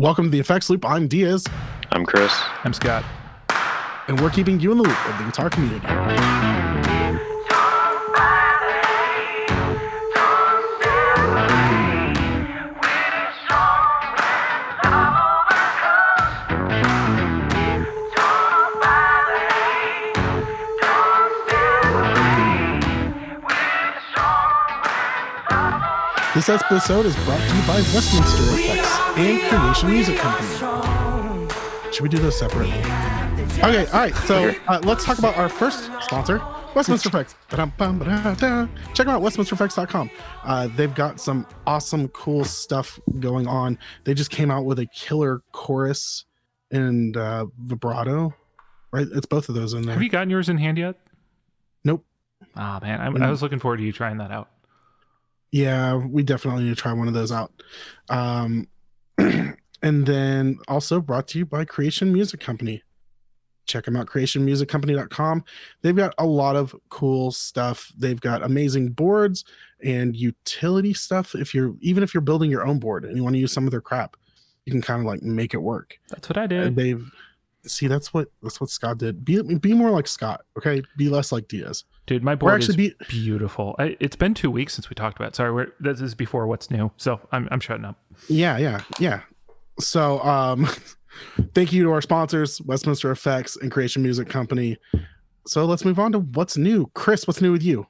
Welcome to the Effects Loop. I'm Diaz, I'm Chris. I'm Scott. and we're keeping you in the loop of the guitar community. This episode is brought to you by Westminster Effects and Creation Music Company. Should we do those separately? Okay, all right. So uh, let's talk about our first sponsor, Westminster Effects. Check them out, westminstereffects.com. Uh, they've got some awesome, cool stuff going on. They just came out with a killer chorus and uh, vibrato. Right, it's both of those in there. Have you gotten yours in hand yet? Nope. Ah man, I, I was looking forward to you trying that out. Yeah, we definitely need to try one of those out. Um, and then also brought to you by Creation Music Company. Check them out, creationmusiccompany.com. They've got a lot of cool stuff. They've got amazing boards and utility stuff. If you're even if you're building your own board and you want to use some of their crap, you can kind of like make it work. That's what I And did. they've see that's what that's what Scott did. Be be more like Scott, okay? Be less like Diaz. Dude, my We're board is actually be beautiful. I, it's been two weeks since we talked about. It. Sorry, we're, this is before what's new, so I'm I'm shutting up. Yeah, yeah, yeah. So, um, thank you to our sponsors, Westminster Effects and Creation Music Company. So let's move on to what's new. Chris, what's new with you?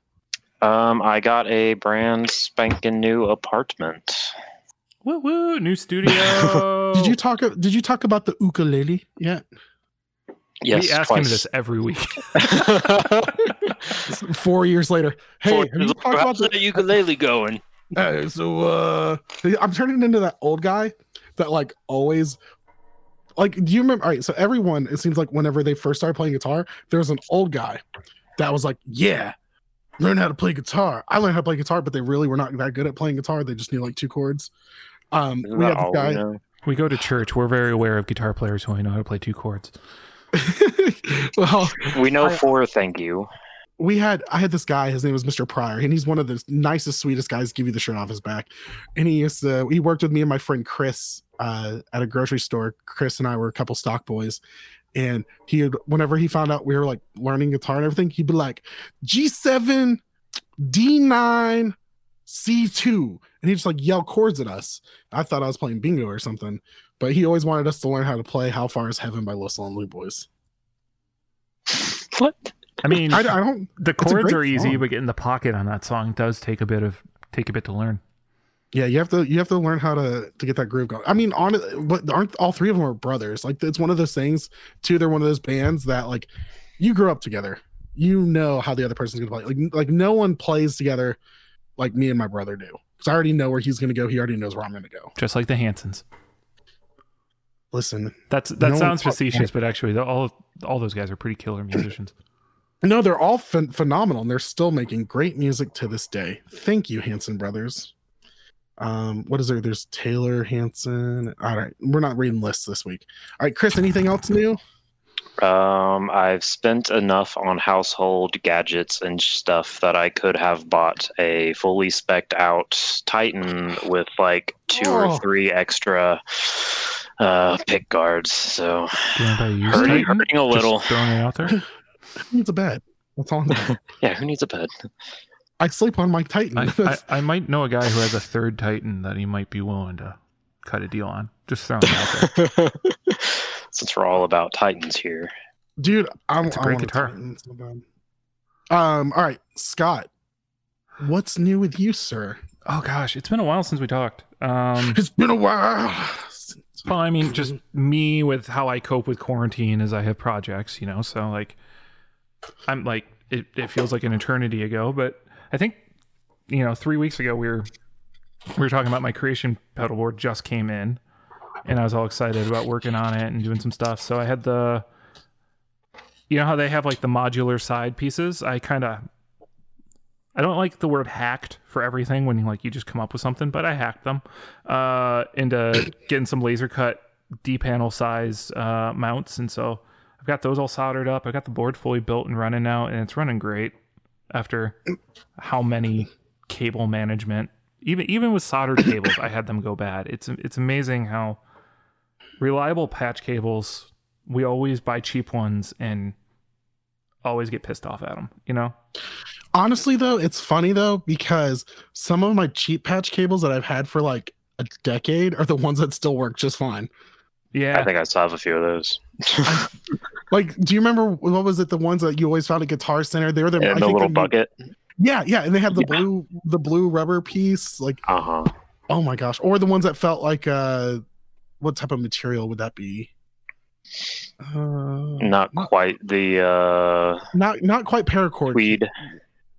Um, I got a brand spanking new apartment. Woo woo! New studio. Did you talk? Did you talk about the ukulele yet? Yes, we ask him this every week. Four years later. Hey, Four have you years talked about the, the ukulele going? Uh, so uh I'm turning into that old guy that like always like do you remember all right so everyone it seems like whenever they first started playing guitar there was an old guy that was like yeah learn how to play guitar i learned how to play guitar but they really were not that good at playing guitar they just knew like two chords um we that had this guy know? we go to church. We're very aware of guitar players who only know how to play two chords. well We know I- four, thank you. we had I had this guy, his name was Mr. Pryor, and he's one of the nicest, sweetest guys, give you the shirt off his back. And he used to he worked with me and my friend Chris uh, at a grocery store. Chris and I were a couple stock boys. And he would whenever he found out we were like learning guitar and everything, he'd be like G7, D9, C2. And he'd just like yell chords at us. I thought I was playing bingo or something. But he always wanted us to learn how to play How Far Is Heaven by Los Lonely Boys. What? I mean, I, I don't the chords are easy, song. but getting the pocket on that song does take a bit of take a bit to learn. Yeah, you have to you have to learn how to to get that groove going. I mean, on but aren't all three of them are brothers? Like it's one of those things. Too, they're one of those bands that like you grew up together. You know how the other person's gonna play. Like like no one plays together like me and my brother do. Because I already know where he's gonna go. He already knows where I'm gonna go. Just like the Hansons. Listen, That's that No sounds facetious, but actually, the, all all those guys are pretty killer musicians. no, they're all phen- phenomenal, and they're still making great music to this day. Thank you, Hanson brothers. Um, what is there? There's Taylor Hanson. All right, we're not reading lists this week. All right, Chris, anything else new? Um, I've spent enough on household gadgets and stuff that I could have bought a fully specced out Titan with like two Oh. or three extra uh pick guards. So Do you want to buy a used hurting, Titan? hurting a Just little. throwing it out there. Who needs a bed? That's all Yeah, who needs a bed? I sleep on my Titan. I, I, I might know a guy who has a third Titan that he might be willing to cut a deal on. Just throwing it out there. Since we're all about Titans here. Dude, I'm It's a I great want guitar. Titan so. Um, all right, Scott. What's new with you, sir? Oh gosh, it's been a while since we talked. Um, It's been a while. Well, I mean, just me with how I cope with quarantine as I have projects, you know. So like, I'm like, it, it feels like an eternity ago, but I think, you know, three weeks ago we were we were talking about my creation pedal board just came in, and I was all excited about working on it and doing some stuff. So I had the, you know how they have like the modular side pieces. I kind of I don't like the word hacked for everything when you like you just come up with something, but I hacked them uh, into getting some laser cut D panel size uh, mounts, and so I've got those all soldered up. I've got the board fully built and running now, and it's running great. After how many cable management, even even with soldered cables, I had them go bad. It's it's amazing how reliable patch cables. We always buy cheap ones and always get pissed off at them. You know. Honestly, though, it's funny though because some of my cheap patch cables that I've had for like a decade are the ones that still work just fine. Yeah. I think I still have a few of those. Like, do you remember what was it? The ones that you always found at Guitar Center? They were the, In I the think little the- bucket. Yeah, yeah, and they had the Yeah. blue, the blue rubber piece. Like, Uh huh. oh my gosh! Or the ones that felt like uh, what type of material would that be? Uh, Not quite the uh, not not quite paracord. tweed.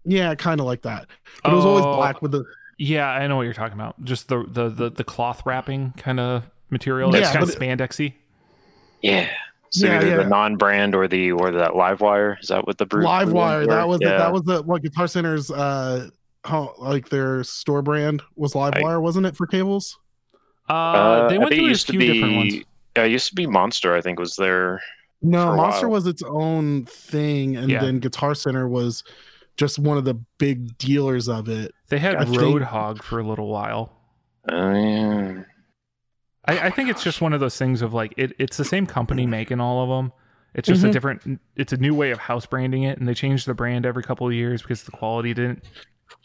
Yeah, kind of like that. But it was always Oh, black with the Yeah, I know what you're talking about. Just the the the, the cloth wrapping kind of material. That's Yeah, kind of spandexy. Yeah. So Yeah, either yeah. the non-brand or the or that live wire. Is that what the brew? live wire. That were? was the, that was the what Guitar Center's uh, how, like their store brand was live I- wire, wasn't it for cables? Uh, Uh, they went think it through a used to few different ones. be. Yeah, it used to be Monster. I think was their. No, Monster while. was its own thing, and Yeah. then Guitar Center was just one of the big dealers of it. They had I think- Roadhog for a little while. Uh, yeah. I, I think it's just one of those things of like it, it's the same company making all of them. It's just a Mhm. different. It's a new way of house branding it, and they change the brand every couple of years because the quality didn't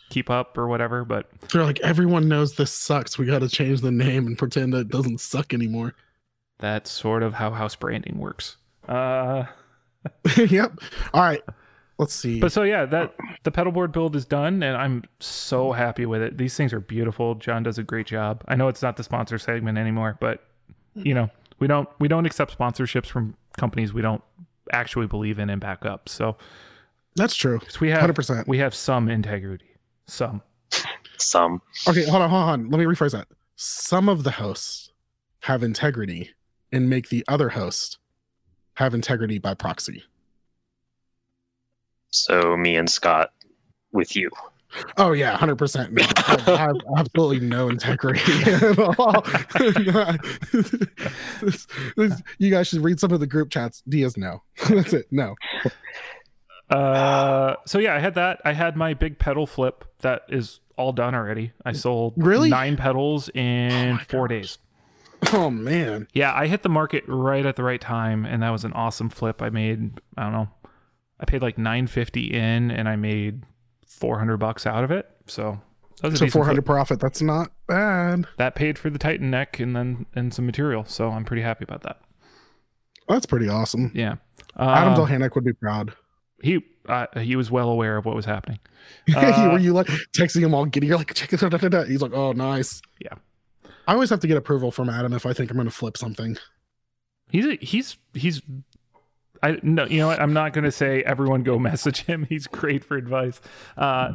keep up or whatever. But They're like, everyone knows this sucks. We got to change the name and pretend that it doesn't suck anymore. that's sort of how house branding works. Uh, yep. All right. Let's see. but so yeah, that the pedalboard build is done, and I'm so happy with it. These things are beautiful. John does a great job. I know it's not the sponsor segment anymore, but you know we don't we don't accept sponsorships from companies we don't actually believe in and back up. So That's true. we have 100%. we have some integrity, some. Some. Okay, hold on, hold on. Let me rephrase that. Some of the hosts have integrity and make the other host have integrity by proxy. So me and Scott with you. Oh yeah, hundred percent. No, I have absolutely no integrity at all. This- this- you guys should read some of the group chats. Diaz, no. That's it. No. Uh, so yeah, I had that. I had my big pedal flip that is all done already. I sold Really? nine pedals in my four gosh. days. Oh man. Yeah, I hit the market right at the right time, and that was an awesome flip. I made I don't know, I paid like nine fifty in, and I made four hundred bucks out of it. So that was a So decent four profit. That's not bad. That paid for the Titan neck and then and some material. So I'm pretty happy about that. That's pretty awesome. Yeah, Adam Uh, Delhanek would be proud. he uh, he was well aware of what was happening. Were Uh, you like texting him all giddy? You're like, check this out. da, da, da." He's like, oh, nice. Yeah. I always have to get approval from Adam if I think I'm going to flip something. He's a, he's he's I no you know what I'm not gonna say everyone go message him. He's great for advice. Uh,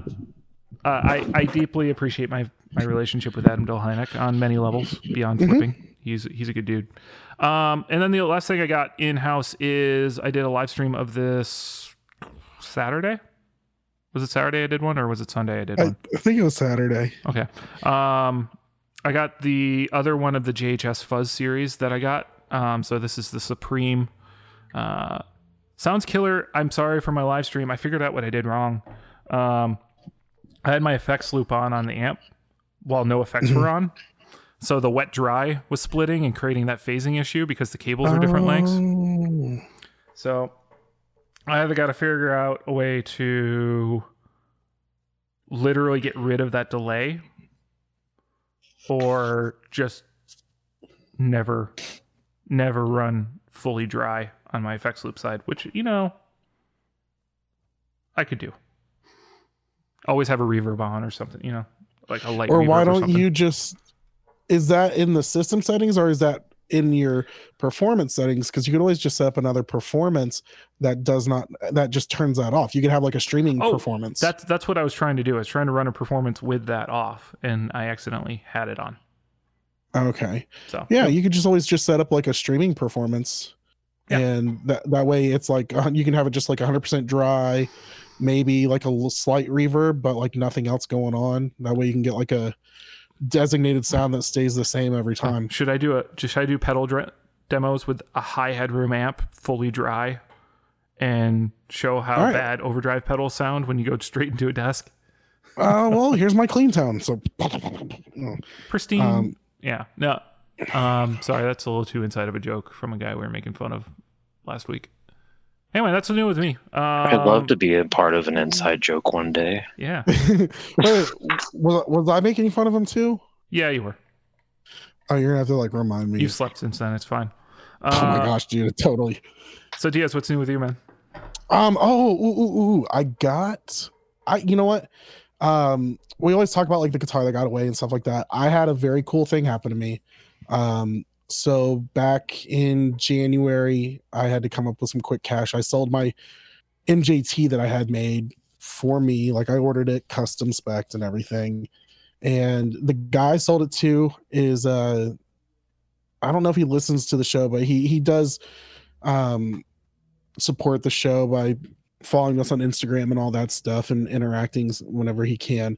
uh, I I deeply appreciate my my relationship with Adam Delheinek on many levels beyond Mhm. flipping. He's he's a good dude. Um, and then the last thing I got in house is I did a live stream of this Saturday. Was it Saturday I did one or was it Sunday I did I, one? I think it was Saturday. Okay. Um, I got the other one of the JHS Fuzz series that I got. Um, so this is the Supreme. Uh, sounds killer. I'm sorry for my live stream. I figured out what I did wrong. Um, I had my effects loop on on the amp while no effects were on. So the wet dry was splitting and creating that phasing issue because the cables are different lengths. Oh. So I either got to figure out a way to literally get rid of that delay or just never never run fully dry on my effects loop side, which you know I could do. Always have a reverb on or something, you know, like a light Or why don't something. you just? Is that in the system settings or is that in your performance settings? Because you can always just set up another performance that does not that just turns that off. You could have like a streaming Oh, performance. That's that's what I was trying to do. I was trying to run a performance with that off, and I accidentally had it on. Okay. So Yeah, you could just always just set up like a streaming performance, Yeah. and that that way it's like uh, you can have it just like 100% dry, maybe like a slight reverb, but like nothing else going on. That way you can get like a designated sound that stays the same every time. Should I do a should I do pedal dr- demos with a high headroom amp, fully dry, and show how right. bad overdrive pedals sound when you go straight into a desk? Uh, well, here's my clean tone. So, Pristine. Um, yeah. No. Um, sorry, that's a little too inside of a joke from a guy we were making fun of last week. Anyway, that's what's new with me. Um, I'd love to be a part of an inside joke one day. Yeah, Wait, was, was I making fun of him too? yeah, you were. Oh, you're gonna have to like remind me. You've slept since then. It's fine. Uh, oh my gosh, dude, totally. So Diaz, what's new with you, man? Um. Oh, ooh, ooh, ooh, I got. I. You know what? Um. We always talk about like the guitar that got away and stuff like that. I had a very cool thing happen to me. Um. So back in January, I had to come up with some quick cash. I sold my MJT that I had made for me. Like I ordered it custom spec and everything. And the guy I sold it to is uh I don't know if he listens to the show, but he he does um support the show by following us on Instagram and all that stuff and interacting whenever he can.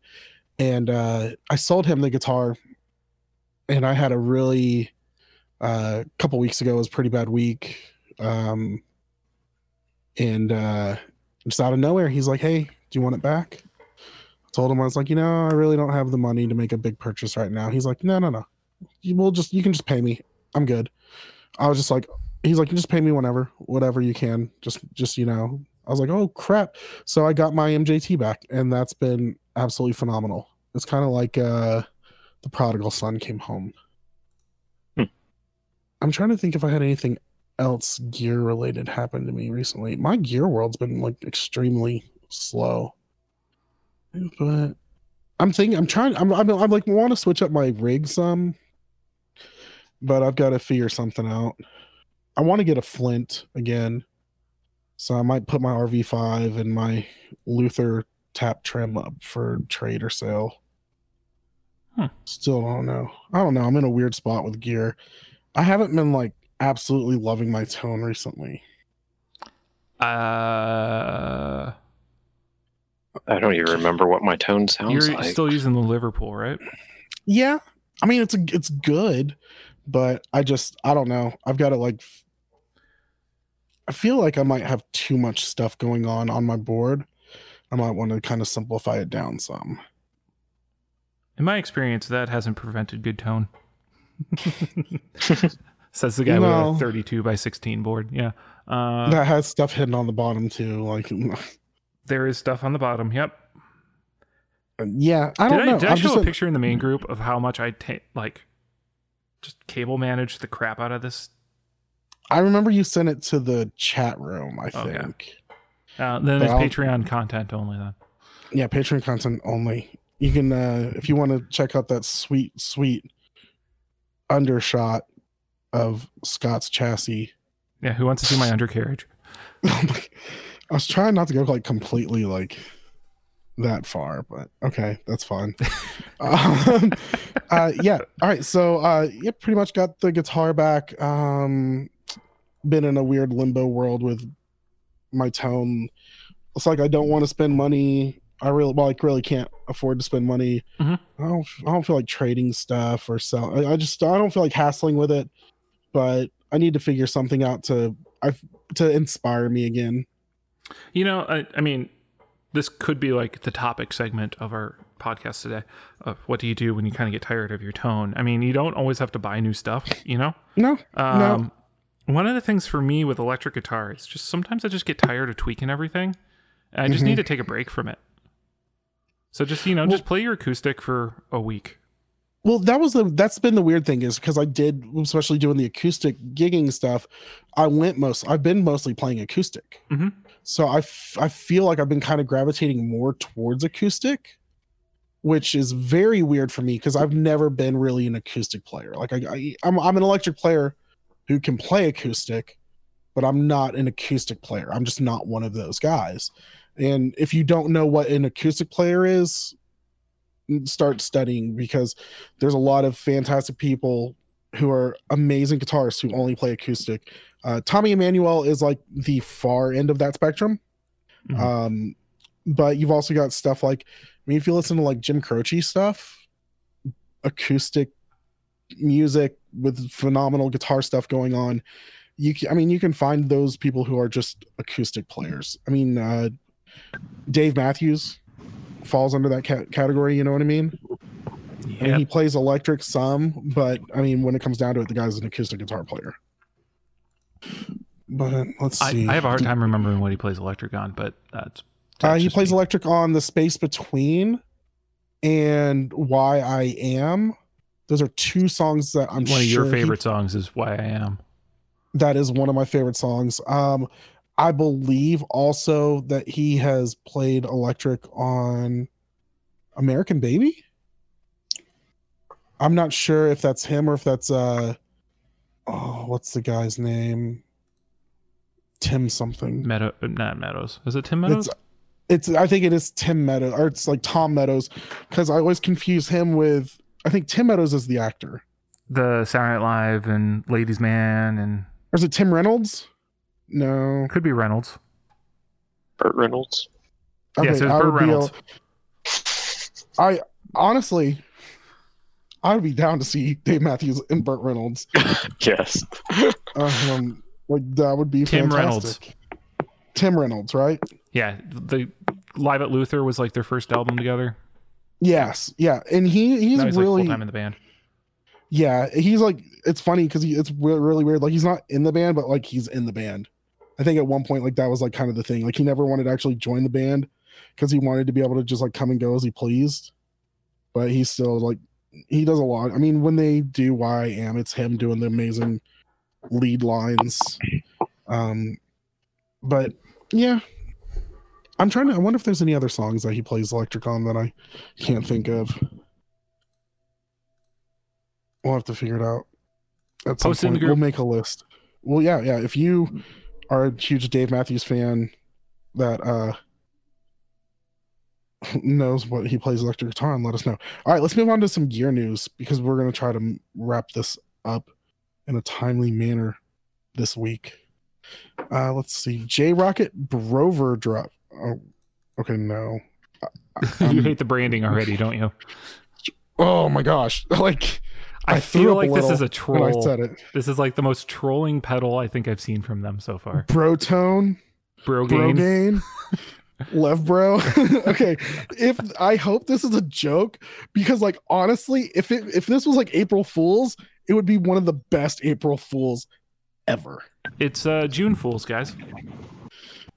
And uh I sold him the guitar and I had a really uh, couple weeks ago was a pretty bad week. Um and uh just out of nowhere he's like, "Hey, do you want it back?" I told him I was like, "You know, I really don't have the money to make a big purchase right now." He's like, "No, no, no. You will just you can just pay me. I'm good." I was just like he's like, "You just pay me whenever, whatever you can. Just just you know." I was like, "Oh crap." So I got my MJT back and that's been absolutely phenomenal. It's kind of like uh the prodigal son came home. Hmm. I'm trying to think if I had anything else gear related happen to me recently. My gear world's been like extremely slow. But I'm thinking I'm trying I'm I'm, I'm like want to switch up my rig some but I've got to figure something out. I want to get a flint again. So I might put my RV5 and my Luther tap trim up for trade or sale. Hmm. Still don't know. I don't know. I'm in a weird spot with gear. I haven't been like absolutely loving my tone recently. Uh, I don't even remember what my tone sounds you're like. still using the Liverpool, right? Yeah, I mean it's a, it's good, but I just I don't know. I've got to like. F- I feel like I might have too much stuff going on on my board. I might want to kind of simplify it down some. In my experience, that hasn't prevented good tone. Says the guy with a 32 by 16 board. Yeah. Uh, that has stuff hidden on the bottom too. Like, there is stuff on the bottom. Yep. yeah, I Did don't I, know. did I I'm show just a like- picture in the main group of how much I take, like, just cable manage the crap out of this? I remember you sent it to the chat room. I Oh, yeah. think. Uh, then it's Well- Patreon content only then. yeah patreon content only you can uh if you want to check out that sweet sweet undershot of scott's chassis Yeah. Who wants to see my undercarriage? i was trying not to go like completely like that far but okay that's fine um, uh yeah. All right. So uh yeah pretty much got the guitar back. Um been in a weird limbo world with my tone. It's like i don't want to spend money. I really well, like really can't afford to spend money. Mhm. i don't i don't feel like trading stuff or sell I, I just i don't feel like hassling with it but i need to figure something out to i to inspire me again. You know, I, I mean, this could be like the topic segment of our podcast today of what do you do when you kind of get tired of your tone. I mean, you don't always have to buy new stuff, you know? no Um, One of the things for me with electric guitar is just sometimes I just get tired of tweaking everything. And I just Mhm. need to take a break from it. So just, you know, just play your acoustic for a week. Well, that was the that's been the weird thing is because I did, especially doing the acoustic gigging stuff. I went most. I've been mostly playing acoustic, Mhm. so I f- I feel like I've been kind of gravitating more towards acoustic, which is very weird for me because I've never been really an acoustic player. Like I, I I'm I'm an electric player who can play acoustic, but I'm not an acoustic player. I'm just not one of those guys. And if you don't know what an acoustic player is, start studying because there's a lot of fantastic people who are amazing guitarists who only play acoustic. Uh, Tommy Emmanuel is like the far end of that spectrum. Mhm. Um, but you've also got stuff like, mean, if you listen to like Jim Croce stuff, acoustic music with phenomenal guitar stuff going on, you can, I mean, you can find those people who are just acoustic players. I mean, uh, Dave Matthews falls under that ca- category. You know what I mean? I mean, he plays electric some, but I mean, when it comes down to it, the guy's an acoustic guitar player. But let's I, see. I have a hard time remembering what he plays electric on, but that's. Uh, he plays me. electric on the space between and why I am. Those are two songs that I'm One of sure your he- favorite songs is "Why I Am." that is one of my favorite songs. Um, I believe also that he has played electric on American Baby. I'm not sure if that's him or if that's uh oh, what's the guy's name? Tim something. Meadow, uh, not Meadows. Is it Tim Meadows? It's it's I think it is Tim Meadows or it's like Tom Meadows because I always confuse him with I think Tim Meadows is the actor. the Saturday Night Live and Ladies Man and Or is it Tim Reynolds? No. could be Reynolds. Burt Reynolds. Yes, it was Burt Reynolds. a- I honestly, I would be down to see Dave Matthews and Burt Reynolds. Yes. Um, like that would be Tim fantastic. Tim Reynolds, right? Yeah, the Live at Luther was like their first album together. Yes, yeah, and he he's he's really like full time in the band. yeah he's like it's funny because he it's re- really weird like he's not in the band but like he's in the band. I think at one point like that was like kind of the thing like he never wanted to actually join the band because he wanted to be able to just like come and go as he pleased, but he's still like he does a lot. I mean when they do why I am it's him doing the amazing lead lines. Um, but yeah, I'm trying to. I wonder if there's any other songs that he plays electric on that I can't think of. We'll have to figure it out. At some Post it in the point, we'll make a list. Well, yeah, yeah. If you are a huge Dave Matthews fan that uh knows what he plays electric guitar on, let us know. All right, let's move on to some gear news because we're gonna try to wrap this up in a timely manner this week. Uh, let's see. J Rockett Brover drop. Oh, okay, no. you hate the branding already, don't you? Oh my gosh! Like I, I feel like this is a when I troll. said it. This is like the most trolling pedal I think I've seen from them so far. Brotone, Bro. Brogain, Lev Bro. okay, if I hope this is a joke because, like, honestly, if it if this was like April Fools, it would be one of the best April Fools ever. It's uh, June Fools, guys.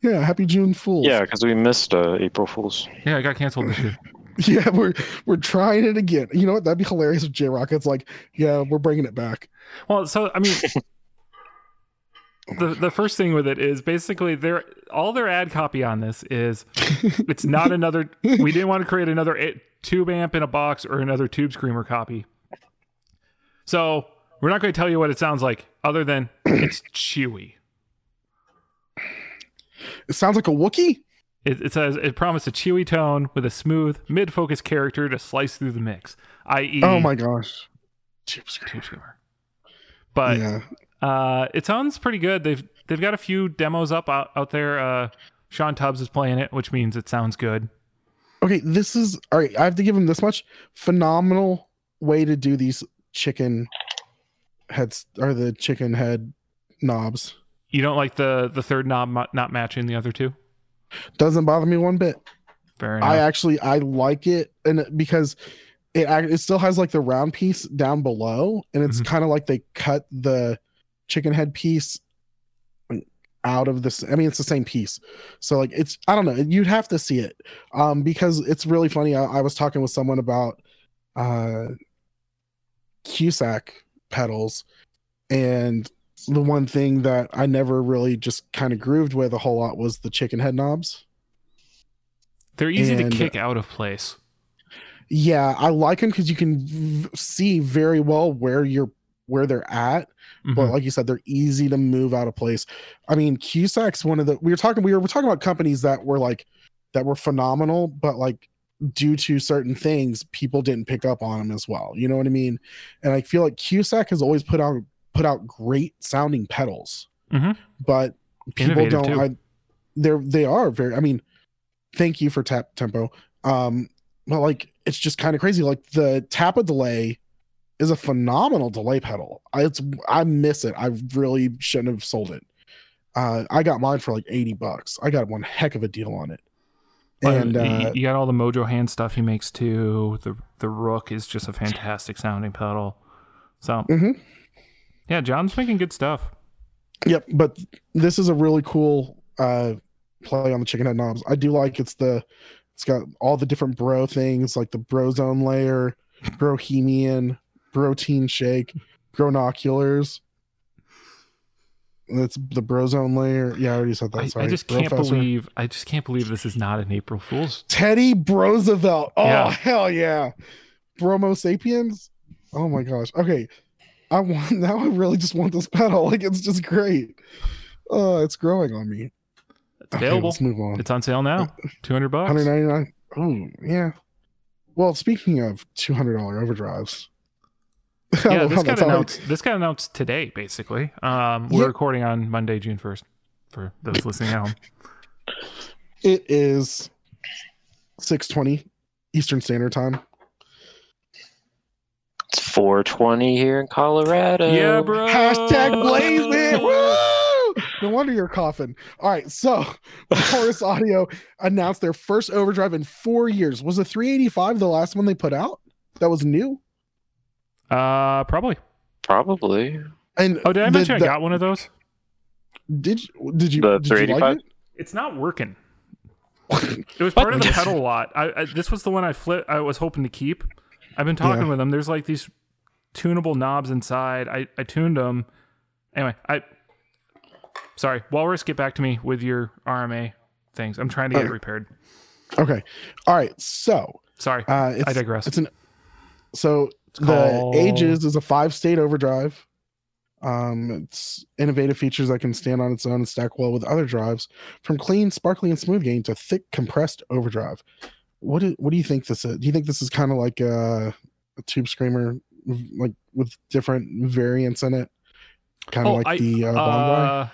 Yeah, happy June Fools. Yeah, because we missed uh, April Fools. Yeah, I got canceled this year. Yeah, we're we're trying it again. You know what? That'd be hilarious if J Rockett's like, yeah, we're bringing it back. Well, so I mean, the the first thing with it is basically their all their ad copy on this is it's not another. We didn't want to create another tube amp in a box or another tube screamer copy. So we're not going to tell you what it sounds like, other than it's chewy. It sounds like a Wookiee. It, it says it promised a chewy tone with a smooth mid-focus character to slice through the mix, i.e., Oh my gosh. Tube screamer. tube screamer. But yeah. Uh, it sounds pretty good. They've they've got a few demos up out, out there. Uh, Shawn Tubbs is playing it, which means it sounds good. Okay, this is all right. I have to give him this much phenomenal way to do these chicken heads or the chicken head knobs. You don't like the the third knob not matching the other two? Doesn't bother me one bit. Fair enough. I actually I like it and because it it still has like the round piece down below and it's Mhm. kind of like they cut the chicken head piece out of this I mean it's the same piece. So like it's I don't know, you'd have to see it. Um because it's really funny. I, I was talking with someone about uh Cusack pedals and the one thing that I never really just kind of grooved with a whole lot was the chicken head knobs. They're easy and- to kick out of place. Yeah, I like them because you can v- see very well where you're where they're at. But Mhm. like you said, they're easy to move out of place. I mean, Cusack's one of the we were talking we were, we're talking about companies that were like that were phenomenal, but like due to certain things, people didn't pick up on them as well. You know what I mean? And I feel like Cusack has always put out put out great sounding pedals, Mhm. but people Innovative, don't. I, they're they are very. I mean, thank you for tap tempo. Um, but like it's just kind of crazy. Like the Tap Tappa delay is a phenomenal delay pedal. I it's I miss it. I really shouldn't have sold it. Uh, I got mine for like eighty bucks. I got one heck of a deal on it. And you, uh, you got all the Mojo hand stuff he makes too. The the Rook is just a fantastic sounding pedal. So Mhm. Yeah, Jon's making good stuff. Yep, but this is a really cool uh play on the chicken head knobs. I do like it's the it's got all the different bro things like the brozone layer, brohemian, protein shake, bronoculars. That's the brozone layer. Yeah, I already said that. Sorry. I just can't believe I just can't believe this is not an April Fool's. Teddy Roosevelt. Oh Yeah. hell yeah. Bromo sapiens. Oh my gosh. Okay. I want now I really just want this pedal. Like it's just great. Oh, it's growing on me. It's Okay, available. let's move on. It's on sale now. Two hundred bucks. 199. Oh, yeah. Well, speaking of $200 overdrives. Yeah, this got that's how I- announced. This got announced today, basically. Um, we're Yeah. recording on Monday, June first. For those listening at home. It is 620 Eastern Standard Time. It's 420 here in Colorado. yeah, bro. Hashtag blaze it. Woo! No wonder you're coughing. All right, so Walrus Audio announced their first overdrive in four years. Was the 385 the last one they put out? That was new. Uh, probably. Probably. And Oh, did I the- mention the- I got one of those? Did you? Did you? The did you like 385? It's not working. it? It was part of the pedal lot. I, I this was the one I flip. I was hoping to keep. I've been talking Yeah. with them. There's like these tunable knobs inside. I I tuned them. Anyway, I. Sorry, Walrus, get back to me with your RMA things. I'm trying to get it repaired. okay. All right. So Sorry, uh, it's, I digress. It's an so the called- Ages is a five state overdrive. Um, it's innovative features that can stand on its own and stack well with other drives, from clean, sparkly, and smooth gain to thick, compressed overdrive. What do what do you think this is? Do you think this is kind of like a, a tube screamer, like with different variants in it, kind of Oh, like I- the uh, Uh,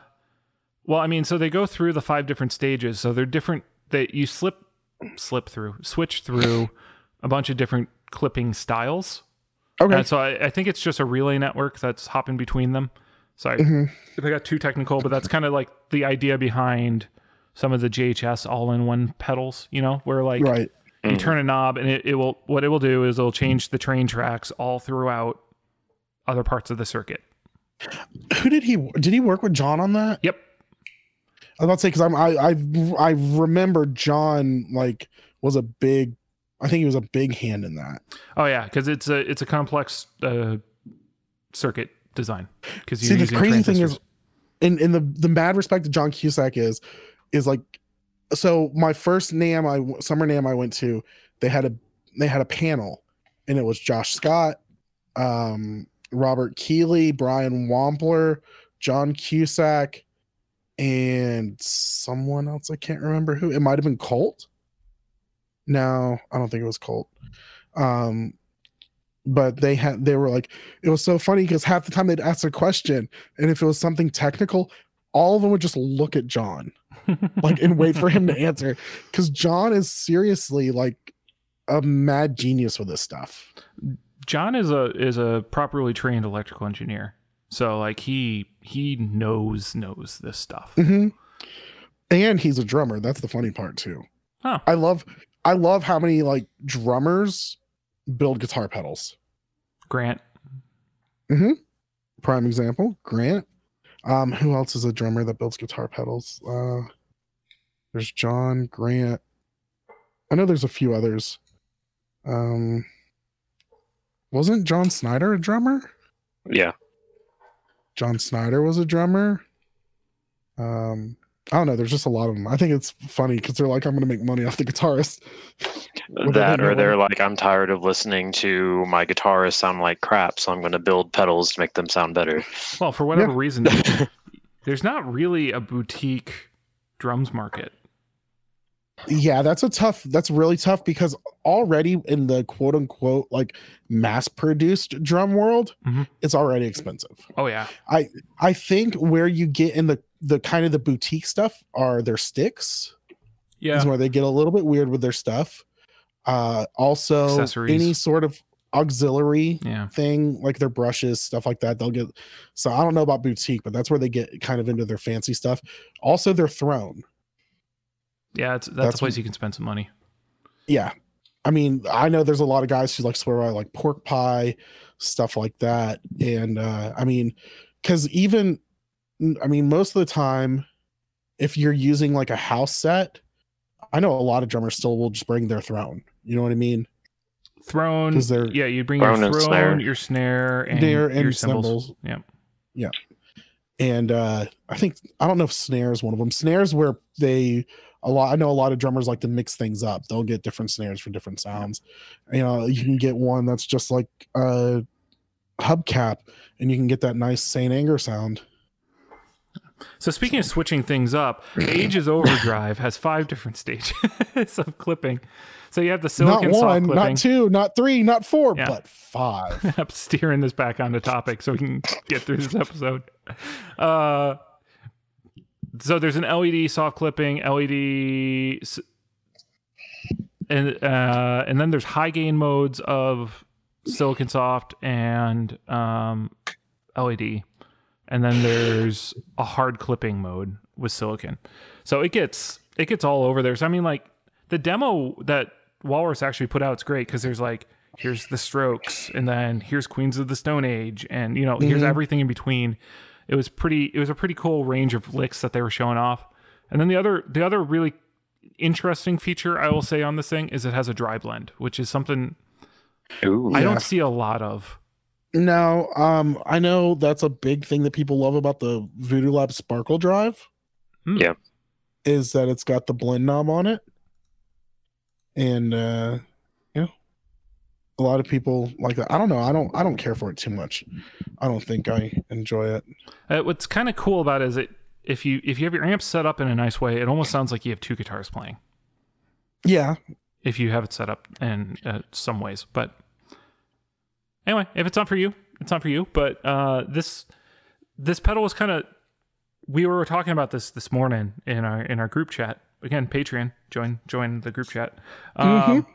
well, I mean, so they go through the five different stages. So they're different. That you slip, slip through, switch through a bunch of different clipping styles. Okay. And so I, I think it's just a relay network that's hopping between them. Sorry Mhm. if I got too technical, but that's kind of like the idea behind some of the JHS all-in-one pedals. You know, where like Right. You turn a knob and it, it will what it will do is it'll change the train tracks all throughout other parts of the circuit. Who did he did he work with Jon on that? Yep. I was about to say because I'm I I I remember Jon like was a big I think he was a big hand in that. Oh yeah, because it's a it's a complex uh, circuit design. Because See, the crazy thing is, in in the the mad respect that Jon Cusack is, is like, so my first NAM I summer NAM I went to, they had a they had a panel, and it was Josh Scott, um, Robert Keeley, Brian Wampler, Jon Cusack, and someone else I can't remember who. It might have been Colt. No, I don't think it was Colt. Um, but they had they were like it was so funny because half the time they'd ask a question and if it was something technical all of them would just look at jon like and wait for him to answer. Because jon is seriously like a mad genius with this stuff. Jon is a is a properly trained electrical engineer, so like he he knows knows this stuff. hmm and he's a drummer. That's the funny part too. Oh. i love i love how many like drummers build guitar pedals. Grant, mm-hmm. Prime example grant um who else is a drummer that builds guitar pedals? Uh there's john grant. I know there's a few others. Um wasn't john snyder a drummer? Yeah. john snyder was a drummer. Um i don't know there's just a lot of them i think it's funny because they're like i'm gonna make money off the guitarist that or they're like, I'm tired of listening to my guitarist sound like crap, so I'm going to build pedals to make them sound better. well, for whatever reason, there's not really a boutique drums market. yeah that's a tough that's really tough because already in the quote unquote like mass produced drum world Mhm. it's already expensive Oh yeah, i I think where you get in the the kind of the boutique stuff are their sticks yeah. is where they get a little bit weird with their stuff uh also any sort of auxiliary Yeah. thing like their brushes stuff like that they'll get so i don't know about boutique but that's where they get kind of into their fancy stuff. Also their throne. Yeah, it's that's, That's a place you can spend some money. yeah. I mean i know there's a lot of guys who like swear by like pork pie stuff like that and uh i mean because even i mean most of the time if you're using like a house set i know a lot of drummers still will just bring their throne you know what i mean Throne. 'Cause they're- Yeah, you bring Throne your throne, snare. your snare, and Snare and your cymbals. cymbals. Yeah. and uh i think i don't know if snare is one of them snares where they a lot i know a lot of drummers like to mix things up they'll get different snares for different sounds you know you can get one that's just like a hubcap and you can get that nice saint anger sound So speaking of switching things up, Ages Overdrive has five different stages of clipping. So you have the not silicon soft one clipping. not two not three not four Yeah. but five I'm steering this back onto topic so we can get through this episode. Uh, so there's an LED soft clipping, LED, and uh, and then there's high gain modes of silicon soft and um, LED, and then there's a hard clipping mode with silicon. So it gets it gets all over there. So I mean, like the demo that Walrus actually put out is great because there's like here's the Strokes, and then here's Queens of the Stone Age, and you know here's Mhm. everything in between. It was pretty. It was a pretty cool range of licks that they were showing off. And then the other the other really interesting feature I will say on this thing is it has a dry blend, which is something Ooh. I Yeah. don't see a lot of. no um i know that's a big thing that people love about the voodoo lab sparkle drive Hmm. Yeah. is that it's got the blend knob on it and uh yeah. A lot of people like that. I don't know. I don't i don't care for it too much. I don't think i enjoy it. Uh, what's kind of cool about it is it if you if you have your amp set up in a nice way, it almost sounds like you have two guitars playing. yeah. If you have it set up in uh, some ways, but anyway, if it's not for you, it's not for you. But uh, this this pedal was kind of we were talking about this this morning in our in our group chat again. Patreon join join the group chat. Um,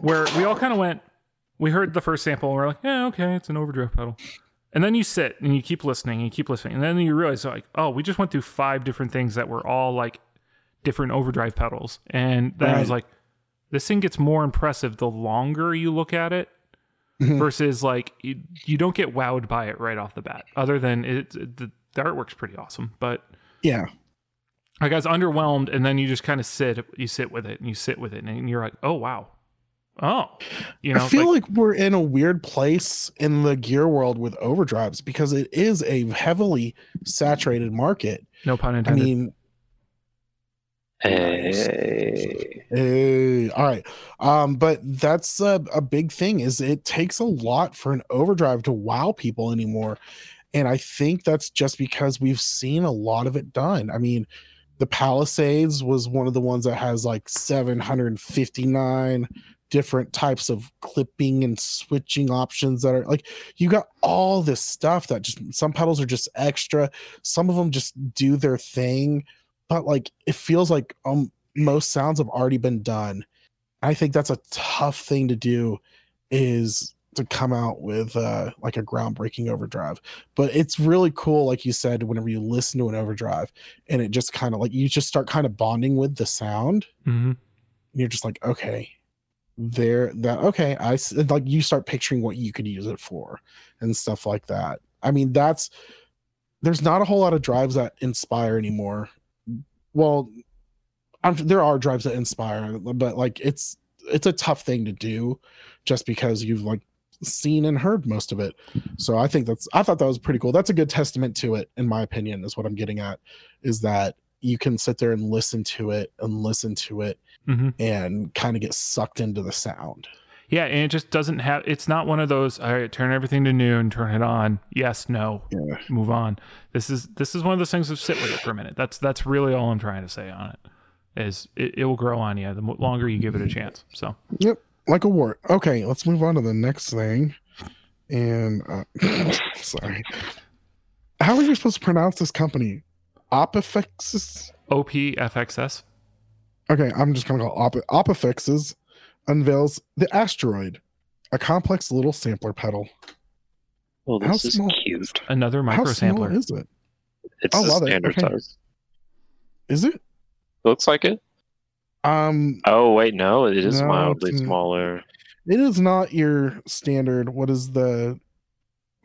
Where we all kind of went. We heard the first sample and we're like, yeah, okay, it's an overdrive pedal. And then you sit and you keep listening and you keep listening. And then you realize, like, oh, we just went through five different things that were all like different overdrive pedals. And then I was like, this thing gets more impressive the longer you look at it Mhm. versus like you, you don't get wowed by it right off the bat, other than it, the, the artwork's pretty awesome. But yeah I got underwhelmed, and then you just kind of sit, you sit with it and you sit with it, and you're like, oh, wow. Oh, you know, i feel like, like, we're in a weird place in the gear world with overdrives because it is a heavily saturated market no pun intended. i mean Hey. Hey, all right. Um, but that's a, a big thing is it takes a lot for an overdrive to wow people anymore. And I think that's just because we've seen a lot of it done. I mean, the Palisades was one of the ones that has like 759 different types of clipping and switching options that are like you got all this stuff that just some pedals are just extra some of them just do their thing but like it feels like um most sounds have already been done. I think that's a tough thing to do is to come out with uh like a groundbreaking overdrive. But it's really cool like you said whenever you listen to an overdrive and it just kind of like you just start kind of bonding with the sound. Mhm. and you're just like okay there that okay i like you start picturing what you could use it for and stuff like that. I mean that's there's not a whole lot of drives that inspire anymore. Well I'm, there are drives that inspire but like it's it's a tough thing to do just because you've like seen and heard most of it so i think that's i thought that was pretty cool that's a good testament to it in my opinion is what i'm getting at is that you can sit there and listen to it and listen to it Mhm. and kind of get sucked into the sound Yeah, and it just doesn't have. It's not one of those. All right, turn everything to noon. And turn it on. Yes, no. Yeah. Move on. This is this is one of those things of sit with it for a minute. That's that's really all I'm trying to say on it. Is it, it will grow on you the longer you give it a chance. So Yep, like a wart. Okay, let's move on to the next thing. And uh, sorry, how are you supposed to pronounce this company? Opifixes. OPFXS. Okay, I'm just gonna call it Op- Opifixes unveils the asteroid, a complex little sampler pedal. Well, How this is small- cute. Another How micro small sampler. is it? It's I the love it. standard Okay. size. Is it? Looks like it. Um, Oh wait, no, it is No, mildly smaller. it is not your standard. What is the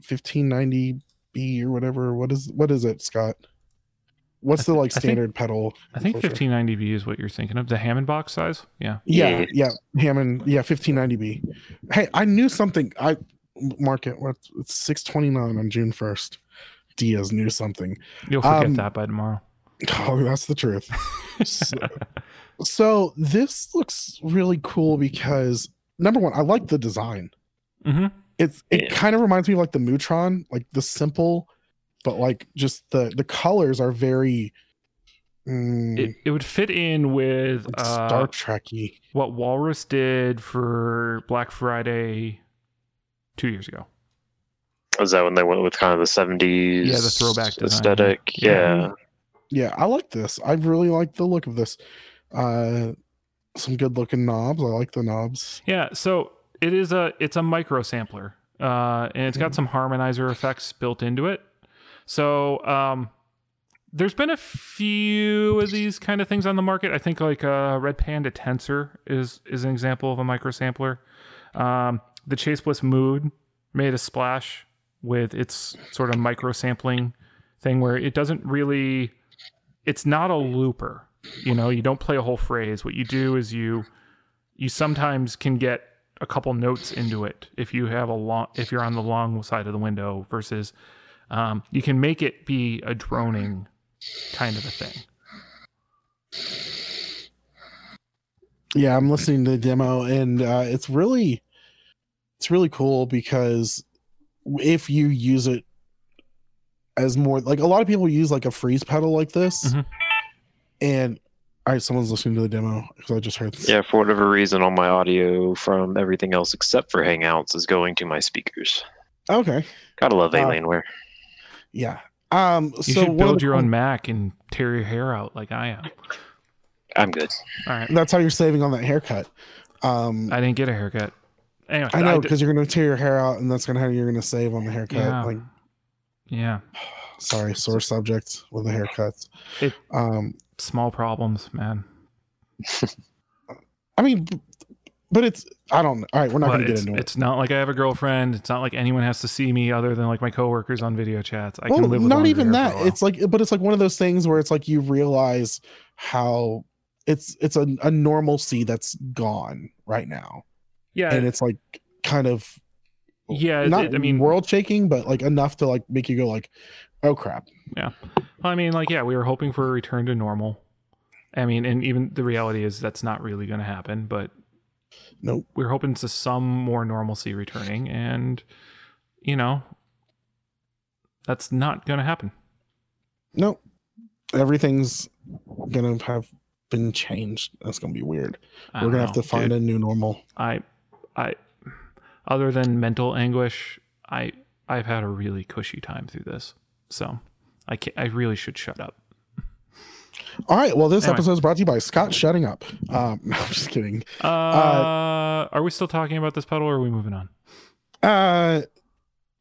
1590B or whatever? What is what is it, Scott? What's the I like think- standard pedal? I think 1590B is what you're thinking of. The Hammond box size. Yeah. Yeah, Yeah. yeah, Hammond. Yeah, 1590B. Hey, I knew something. I mark it. What? It's 629 on June 1st. Diaz knew something. You'll forget Um, that by tomorrow. Oh, that's the truth. so, so this looks really cool because number one, I like the design. hmm It's it Yeah. kind of reminds me of like the Mutron, like the simple, but like just the the colors are very mm, It, it would fit in with like uh, Star Trekky. what Walrus did for Black Friday two years ago. Was that when they went with kind of the seventies? Yeah, the throwback design, aesthetic. yeah. Yeah. Yeah, I like this. I really like the look of this. Uh some good looking knobs. I like the knobs. Yeah, so it is a it's a micro sampler, uh, and it's got some harmonizer effects built into it. So um, there's been a few of these kind of things on the market. I think like uh, Red Panda Tensor is is an example of a micro sampler. Um, the Chase Bliss Mood made a splash with its sort of micro sampling thing where it doesn't really it's not a looper you know you don't play a whole phrase what you do is you you sometimes can get a couple notes into it if you have a long if you're on the long side of the window versus um, you can make it be a droning kind of a thing Yeah, I'm listening to the demo and uh it's really it's really cool because if you use it as more like a lot of people use like a freeze pedal like this Mhm. And all right someone's listening to the demo because i just heard this. Yeah, for whatever reason, all my audio from everything else except for Hangouts is going to my speakers. okay. Gotta love Uh, Alienware. yeah. Um you so should build your own mac and tear your hair out like i am. I'm good. all right. That's how you're saving on that haircut. Um i didn't get a haircut. Anyway i know because you're gonna tear your hair out and that's gonna how you're gonna save on the haircut yeah. like yeah. Sorry sore subject with the haircuts. It- um small problems man i mean but it's i don't all right we're not gonna get it's, into it it's not like I have a girlfriend. It's not like anyone has to see me other than like my coworkers on video chats. I well, can live with not even there for a that. It's like, but it's like one of those things where it's like you realize how it's it's a, a normalcy that's gone right now, yeah, and it's like kind of yeah. not it- I mean, world shaking, but like enough to like make you go like, oh crap. Yeah. I mean, like, yeah, we were hoping for a return to normal. I mean, and even the reality is that's not really going to happen. But Nope. we're hoping to some more normalcy returning, and you know, that's not going to happen. Nope. Everything's gonna have been changed. That's gonna be weird. I We're gonna have to find dude. a new normal. I, I, other than mental anguish, I I've had a really cushy time through this. So I can I really should shut up. All right. Well, this Anyway. episode is brought to you by Scott shutting up. Um, no, I'm just kidding. Uh, are we still talking about this pedal or are we moving on? Uh,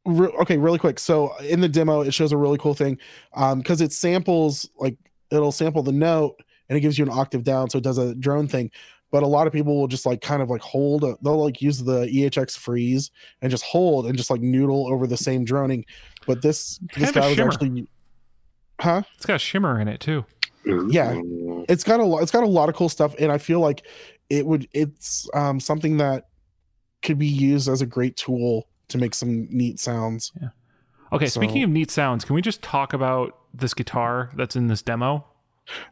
re- okay, really quick. So in the demo, it shows a really cool thing, um, because it samples like it'll sample the note and it gives you an octave down, so it does a drone thing. But a lot of people will just like kind of like hold. A, they'll like use the EHX freeze and just hold and just like noodle over the same droning. But this this guy was actually, huh? It's got shimmer in it too. Yeah. It's got a lot it's got a lot of cool stuff and i feel like it would it's um something that could be used as a great tool to make some neat sounds Yeah. Okay, So- speaking of neat sounds, can we just talk about this guitar that's in this demo?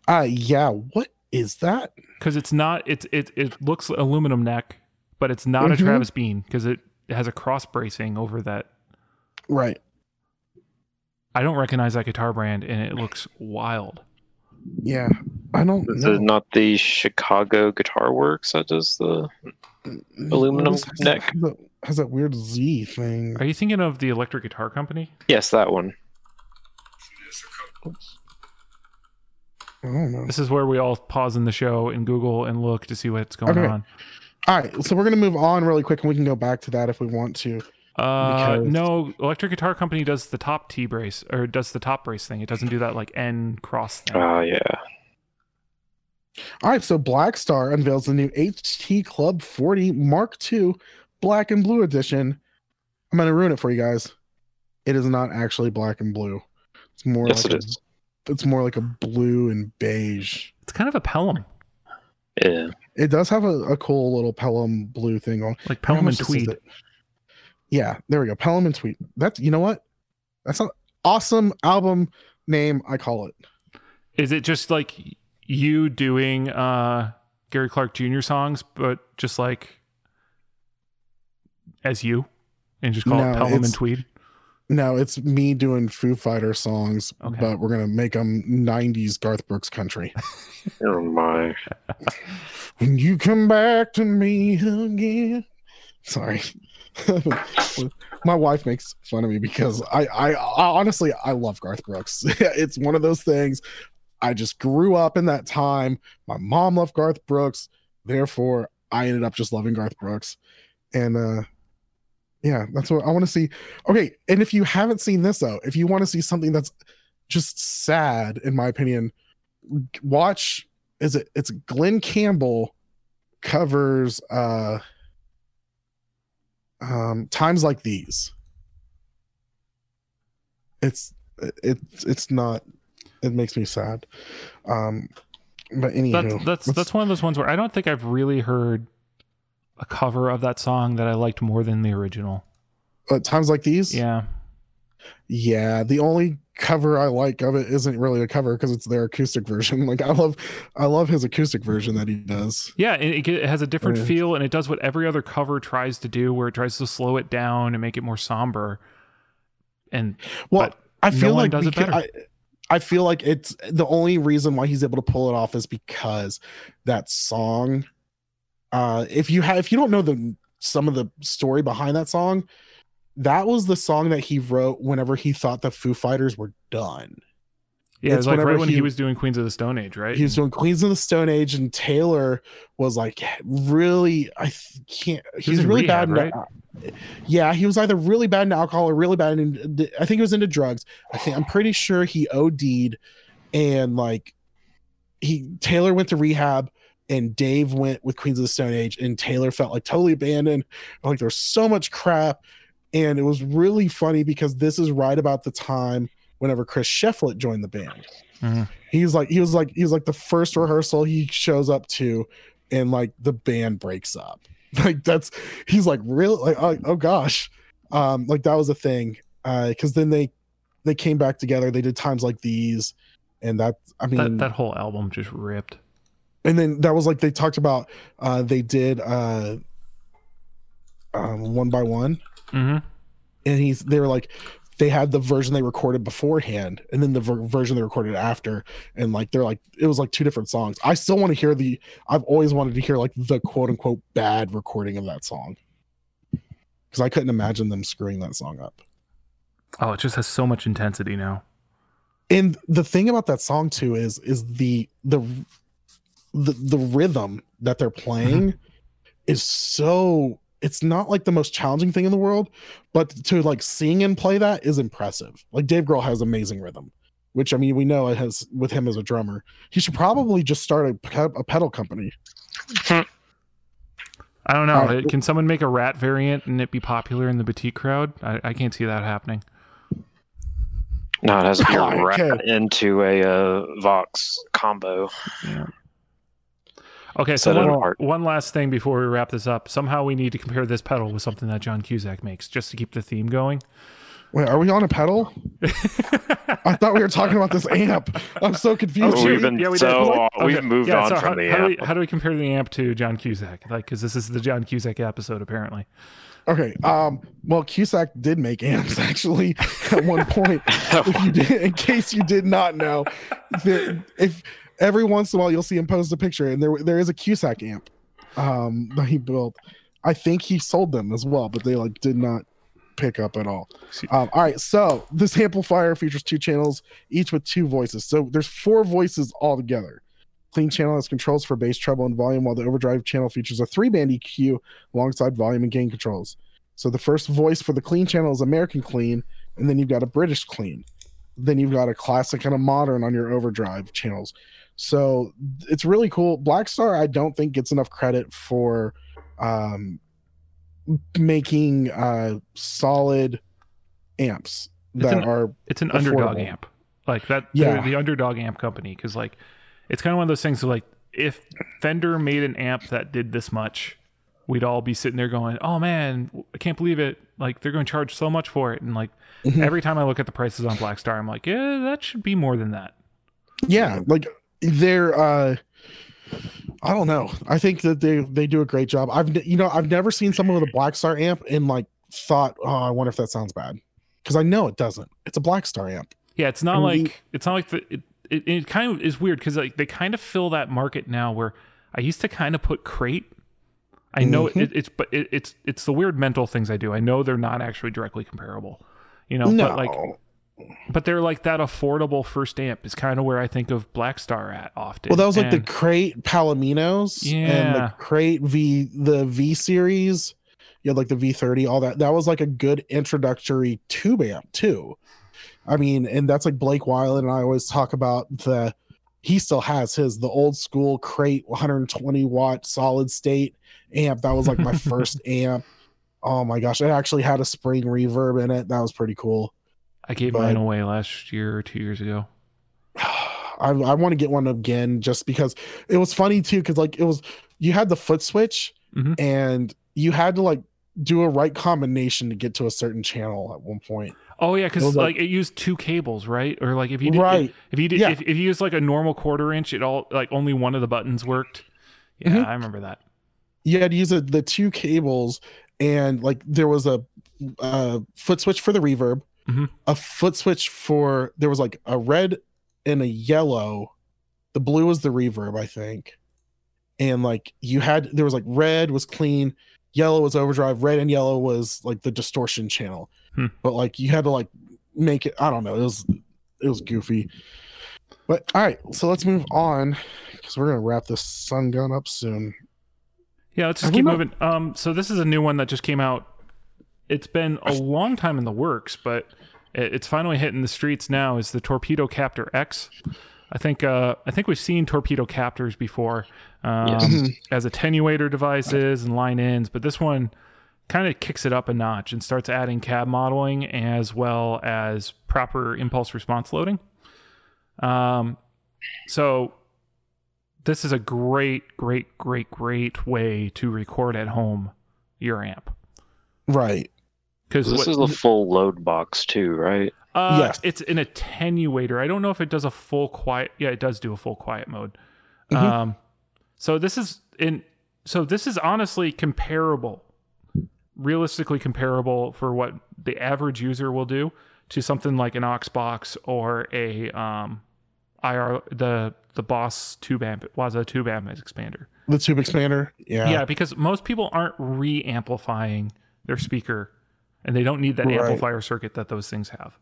uh yeah what is that Because it's not it's it it looks aluminum neck, but it's not a Mhm. Travis Bean because it has a cross bracing over that. right I don't recognize that guitar brand, and it looks wild. yeah i don't Is know it not the Chicago Guitar Works that does the? Mm, aluminum has- neck? has that, has that weird z thing Are you thinking of the electric guitar company? Yes, that one. i don't know This is where we all pause in the show and Google and look to see what's going Okay. on. all right so we're gonna move on really quick and we can go back to that if we want to Uh, Because- no, electric guitar company does the top T brace or does the top brace thing. It doesn't do that like N cross thing. Oh yeah. All right, so Blackstar unveils the new HT Club 40 Mark II Black and Blue edition. I'm gonna ruin it for you guys. It is not actually black and blue. It's more Yes, like it a, is. it's more like a blue and beige. It's kind of a Pelham, Yeah. It does have a, a cool little Pelham blue thing on. like Pelham and much this tweed. It? Yeah, there we go. Pelham and Tweed. That's you know what? That's an awesome album name. I call it. Is it just like you doing uh Gary Clark Jr. songs, but just like as you, and just call No, it Pelham and it's- Tweed? No, it's me doing Foo Fighter songs, Okay. but we're gonna make them '90s Garth Brooks country. Oh my. When you come back to me again. Sorry. My wife makes fun of me because I, I, I honestly I love Garth Brooks. it's one of those things. I just grew up in that time. My mom loved Garth Brooks, therefore I ended up just loving Garth Brooks. And uh yeah, that's what I want to see. Okay, and if you haven't seen this though, if you want to see something that's just sad, in my opinion, watch is it it's Glen Campbell covers uh um times like these. It's it's it's not it makes me sad. Um but anywho, That's that's that's one of those ones where I don't think I've really heard a cover of that song that I liked more than the original. uh, times like these. Yeah, Yeah, the only cover I like of it isn't really a cover because it's their acoustic version. Like I love, I love his acoustic version that he does. yeah, it, it it has a different Yeah. feel, and it does what every other cover tries to do, where it tries to slow it down and make it more somber. And Well, I feel one like does it better. I, I feel like it's the only reason why he's able to pull it off is because that song. Uh, if you have, if you don't know the some of the story behind that song, that was the song that he wrote whenever he thought the Foo Fighters were done. yeah, It's it's like right when he, he- was doing Queens of the Stone Age, right? He was doing Queens of the Stone Age, and Taylor was like really, I can't. He was was in really rehab, bad. in- yeah, he was either really bad in alcohol or really bad in. I think he was into drugs. I think I'm pretty sure he OD'd, and like he Taylor went to rehab. And Dave went with Queens of the Stone Age, and Taylor felt like totally abandoned. Like there's so much crap, and it was really funny because this is right about the time whenever Chris Shiflett joined the band. Mhm. he's like he was like he was like the first rehearsal he shows up to and like the band breaks up. Like that's he's like really? Like oh, oh gosh. Um like that was a thing. Uh because then they they came back together. They did times like these. And that i mean that that whole album just ripped. and then that was like they talked about uh they did uh um one by one hmm and he's they were like they had the version they recorded beforehand and then the ver- version they recorded after. And like they're like it was like two different songs. I still want to hear the i've always wanted to hear like the quote unquote bad recording of that song. Because i couldn't imagine them screwing that song up. Oh, it just has so much intensity now. and the thing about that song too is is the the the, the rhythm that they're playing is so it's not like the most challenging thing in the world but to like sing and play that is impressive like dave grohl has amazing rhythm which i mean we know it has with him as a drummer he should probably just start a, a pedal company I don't know. Uh, Can someone make a rat variant and it be popular in the boutique crowd? I, I can't see that happening. No, it has to be a Okay. rat into a uh, Vox combo. Okay, so one, one last thing before we wrap this up. Somehow we need to compare this pedal with something that Jon Cusack makes, just to keep the theme going. wait are we on a pedal i thought we were talking about this amp i'm so confused Oh, we've been yeah, we did. so Okay, we've moved yeah, on so from how, the how do amp. we, how do we compare the amp to Jon Cusack? Like, because this is the Jon Cusack episode, apparently. okay um well cusack did make amps actually at one point if you did, in case you did not know, there, if every once in a while you'll see him post a picture, and there there is a Cusack amp um, that he built. I think he sold them as well, but they like did not pick up at all. Um, all right, so this amplifier features two channels, each with two voices. So there's four voices all together. Clean channel has controls for bass, treble, and volume, while the overdrive channel features a three-band EQ alongside volume and gain controls. So the first voice for the clean channel is American clean, and then you've got a British clean. then you've got a classic and a modern on your overdrive channels. So it's really cool. Blackstar, I don't think gets enough credit for um, making uh, solid amps It's that an- are It's an underdog amp. Like that Yeah. the underdog amp company cuz like it's kind of one of those things of like if Fender made an amp that did this much, we'd all be sitting there going, "Oh man, I can't believe it. Like they're going to charge so much for it." And like Mhm. every time I look at the prices on Blackstar, I'm like, "Yeah, that should be more than that." yeah like they're uh i don't know i think that they they do a great job i've you know i've never seen someone with a Blackstar amp and like thought oh i wonder if that sounds bad because i know it doesn't it's a Blackstar amp Yeah, it's not And like the- it's not like the it, it, it kind of is weird because like they kind of fill that market now where I used to kind of put crate. I know Mhm. it, it's but it, it's it's the weird mental things I do. I know they're not actually directly comparable, you know. no But like, but they're like that affordable first amp is kind of where I think of Blackstar at often. well that was like the crate palominos and the crate v the v series. You had like the v30 all that. That was like a good introductory tube amp too. I mean and that's like blake Wyland and i always talk about the he still has his the old school crate 120 watt solid state amp. That was like my first amp. Oh my gosh it actually had a spring reverb in it. That was pretty cool I gave but- mine away last year or two years ago. I, I want to get one again just because it was funny too because like it was you had the foot switch Mhm. and you had to like do a right combination to get to a certain channel at one point Oh yeah, because like, like- it used two cables, right? Or like if you did, right If you did, Yeah. if, if you used like a normal quarter inch, it all like only one of the buttons worked. Yeah, Mhm. I remember that. you had to use a, the two cables and like there was a, a foot switch for the reverb Mhm. a foot switch for there was like a red and a yellow the blue was the reverb i think and like you had there was like red was clean yellow was overdrive red and yellow was like the distortion channel Hmm. but like you had to like make it i don't know it was it was goofy but all right so let's move on because we're gonna wrap this sun gun up soon Yeah, let's just Have keep moving. Um, so this is a new one that just came out. It's been a long time in the works, but it's finally hitting the streets now. Is the Torpedo Captor X? I think uh, I think we've seen torpedo captors before um, Yes. as attenuator devices and line ins, but this one kind of kicks it up a notch and starts adding cab modeling as well as proper impulse response loading. Um, so this is a great, great, great, great way to record at home your amp right because This is a full load box too, right? uh, Yes. it's an attenuator. I don't know if it does a full quiet. Yeah, it does do a full quiet mode. Mhm. Um, so this is in. So this is honestly comparable, realistically comparable for what the average user will do to something like an Ox Box or a um, IR the the Boss tube amp Waza tube amp expander. the tube expander yeah Yeah, because most people aren't re-amplifying their speaker, and they don't need that Right. amplifier circuit that those things have.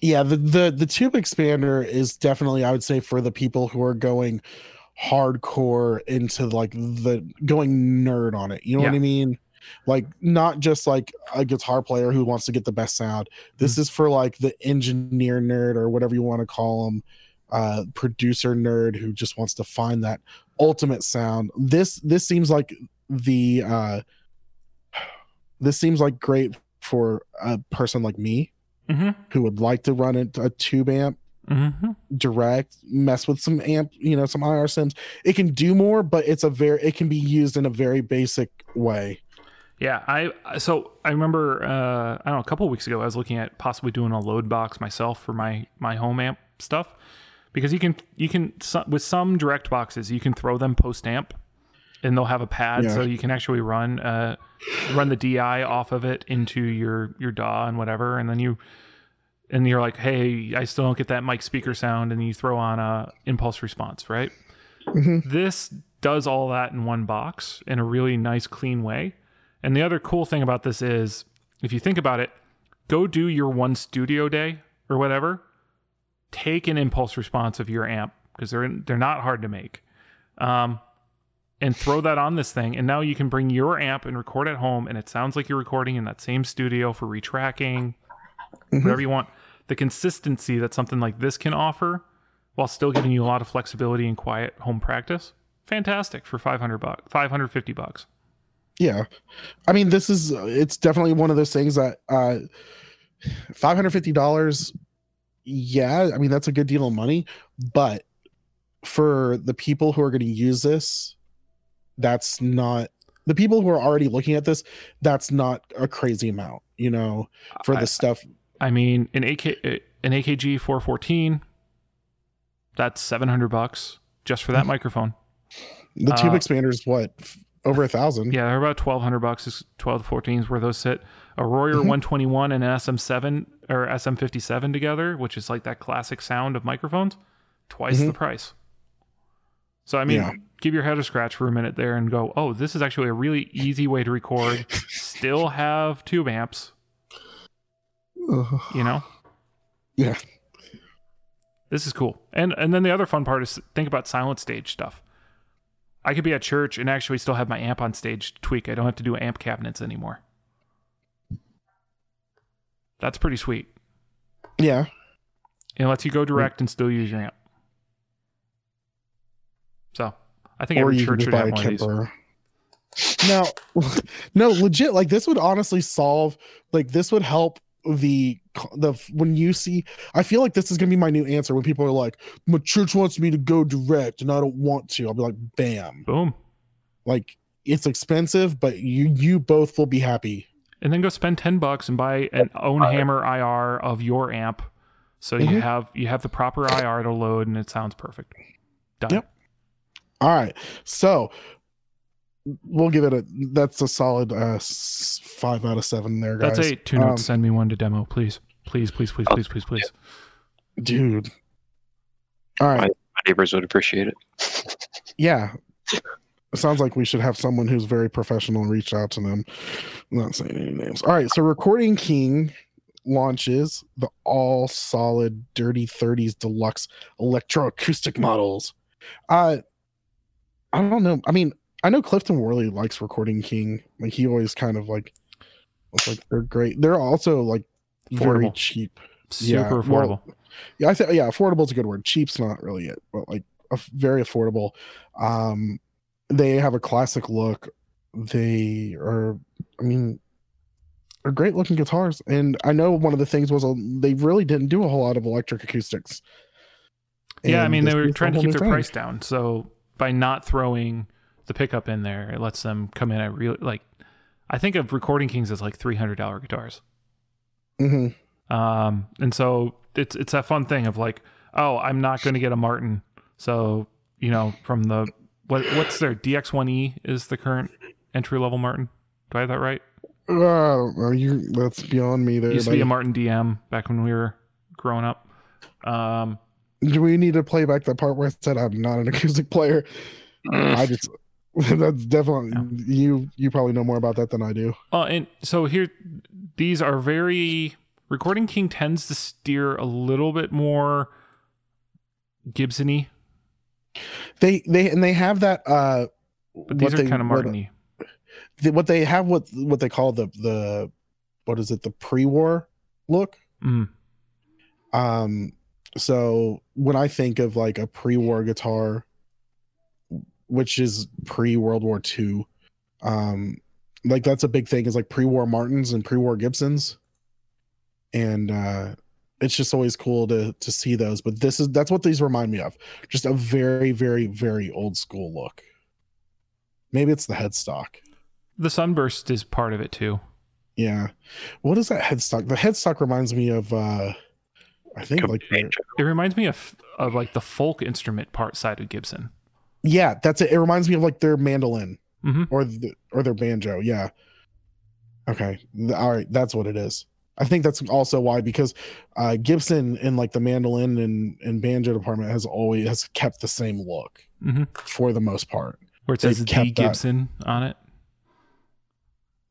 yeah the, the the tube expander is definitely i would say for the people who are going hardcore into like the going nerd on it. You know what i mean? Like not just like a guitar player who wants to get the best sound. This is for like the engineer nerd or whatever you want to call them uh producer nerd who just wants to find that ultimate sound. This this seems like the uh this seems like great for a person like me Mm-hmm. who would like to run a, a tube amp Mm-hmm. direct mess with some amp you know some ir sims it can do more but it's a very it can be used in a very basic way Yeah, I so I remember uh, I don't know a couple weeks ago I was looking at possibly doing a load box myself for my my home amp stuff because you can you can with some direct boxes you can throw them post amp and they'll have a pad Yeah. so you can actually run uh, run the DI off of it into your your DAW and whatever and then you and you're like hey I still don't get that mic speaker sound and you throw on a impulse response right? Mhm. this does all that in one box in a really nice clean way. And the other cool thing about this is if you think about it go do your one studio day or whatever take an impulse response of your amp because they're they're not hard to make. Um, and throw that on this thing and now you can bring your amp and record at home and it sounds like you're recording in that same studio for retracking Mhm. whatever you want the consistency that something like this can offer while still giving you a lot of flexibility and quiet home practice. Fantastic for 500 bucks, 550 bucks. Yeah. I mean, this is it's definitely one of those things that uh $550 yeah, I mean that's a good deal of money, but for the people who are going to use this, that's not the people who are already looking at this, that's not a crazy amount, you know, for the stuff. I mean, an AK an AKG 414 that's 700 bucks just for that microphone. The tube uh, expander is what over a thousand. Yeah, they're about 1200 bucks is 12 to 14 is where those sit. A Royer Mhm. 121 and an SM7 or SM57 together, which is like that classic sound of microphones, twice Mhm. the price. So I mean, Yeah. give your head a scratch for a minute there and go, "Oh, this is actually a really easy way to record, still have tube amps, Ugh. you know?" Yeah. This is cool. And and then the other fun part is think about silent stage stuff. I could be at church and actually still have my amp on stage to tweak. I don't have to do amp cabinets anymore. That's pretty sweet. Yeah. It lets you go direct and still use your amp. So I think Or every you church should buy have a one of these. Kemper. No, legit. Like this would honestly solve. Like this would help the the when you see. I feel like this is gonna be my new answer when people are like, "My church wants me to go direct, and I don't want to." I'll be like, "Bam!" Boom. Like it's expensive, but you you both will be happy. And then go spend ten bucks and buy an OwnHammer IR of your amp. So you Mhm. have you have the proper IR to load and it sounds perfect. Done. Yep. All right, so we'll give it a. That's a solid uh five out of seven there, guys. That's eight. Two notes. Um, Send me one to demo, please. Please, please, please, please, please, please. dude. All right. My neighbors would appreciate it. Yeah. It sounds like we should have someone who's very professional reach out to them. I'm not saying any names. All right. So Recording King launches the all solid Dirty 30s deluxe electroacoustic models. Uh I don't know. I mean, I know Clifton Worley likes Recording King. Like he always kind of like like they're great. They're also like very Affordable. cheap. Super Yeah, affordable. Yeah, I think yeah, affordable is a good word. Cheap's not really it, but like a very affordable. Um, they have a classic look. They are, I mean, are great looking guitars. And I know one of the things was uh, they really didn't do a whole lot of electric acoustics. yeah, I mean they were trying to keep their thing. price down. So by not throwing the pickup in there, it lets them come in at real like I think of Recording Kings as like three hundred dollar guitars. Mhm. Um, and so it's it's that fun thing of like, oh, I'm not going to get a Martin. So you know, from the what what's their DX1E is the current entry level Martin. Do I have that right? Uh, you that's beyond me. There, used to be a. Martin DM back when we were growing up. Um, Do we need to play back the part where I said I'm not an acoustic player? Mm. I just that's definitely you. You probably know more about that than I do. Uh, and so here, these are very. Recording King tends to steer a little bit more Gibson-y, They they and they have that. uh but these what are they- kind of what- Martin-y. the- what they have what what they call the the what is it the pre-war look Mm. um so when i think of like a pre-war guitar which is pre-world war ii um like that's a big thing is like pre-war martins and pre-war gibsons and uh it's just always cool to to see those but this is that's what these remind me of just a very very very old school look maybe it's the headstock The sunburst is part of it too. Yeah. What is that headstock? The headstock reminds me of uh I think like. It reminds me of of like the folk instrument part side of Gibson. yeah, that's it. It reminds me of like their mandolin Mhm. or the, or their banjo. Yeah. Okay. All right, that's what it is. I think that's also why because uh Gibson in like the mandolin and and banjo department has always has kept the same look Mhm. for the most part. Where it says the kept that. Gibson on it.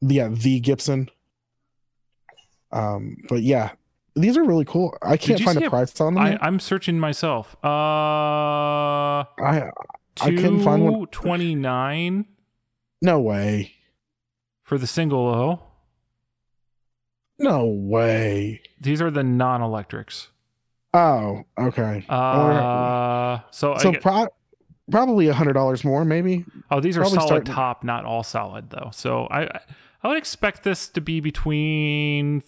Yeah, the Gibson. Um but yeah, these are really cool. I can't find a price on them. I, I'm searching myself. Uh, I I couldn't find one. twenty nine no way. for the single though. No way. These are the non-electrics. Oh, okay. Uh, so, I so get- pro- probably a hundred dollars more, maybe. oh, these are probably solid start- top, not all solid though. So I, I- I would expect this to be between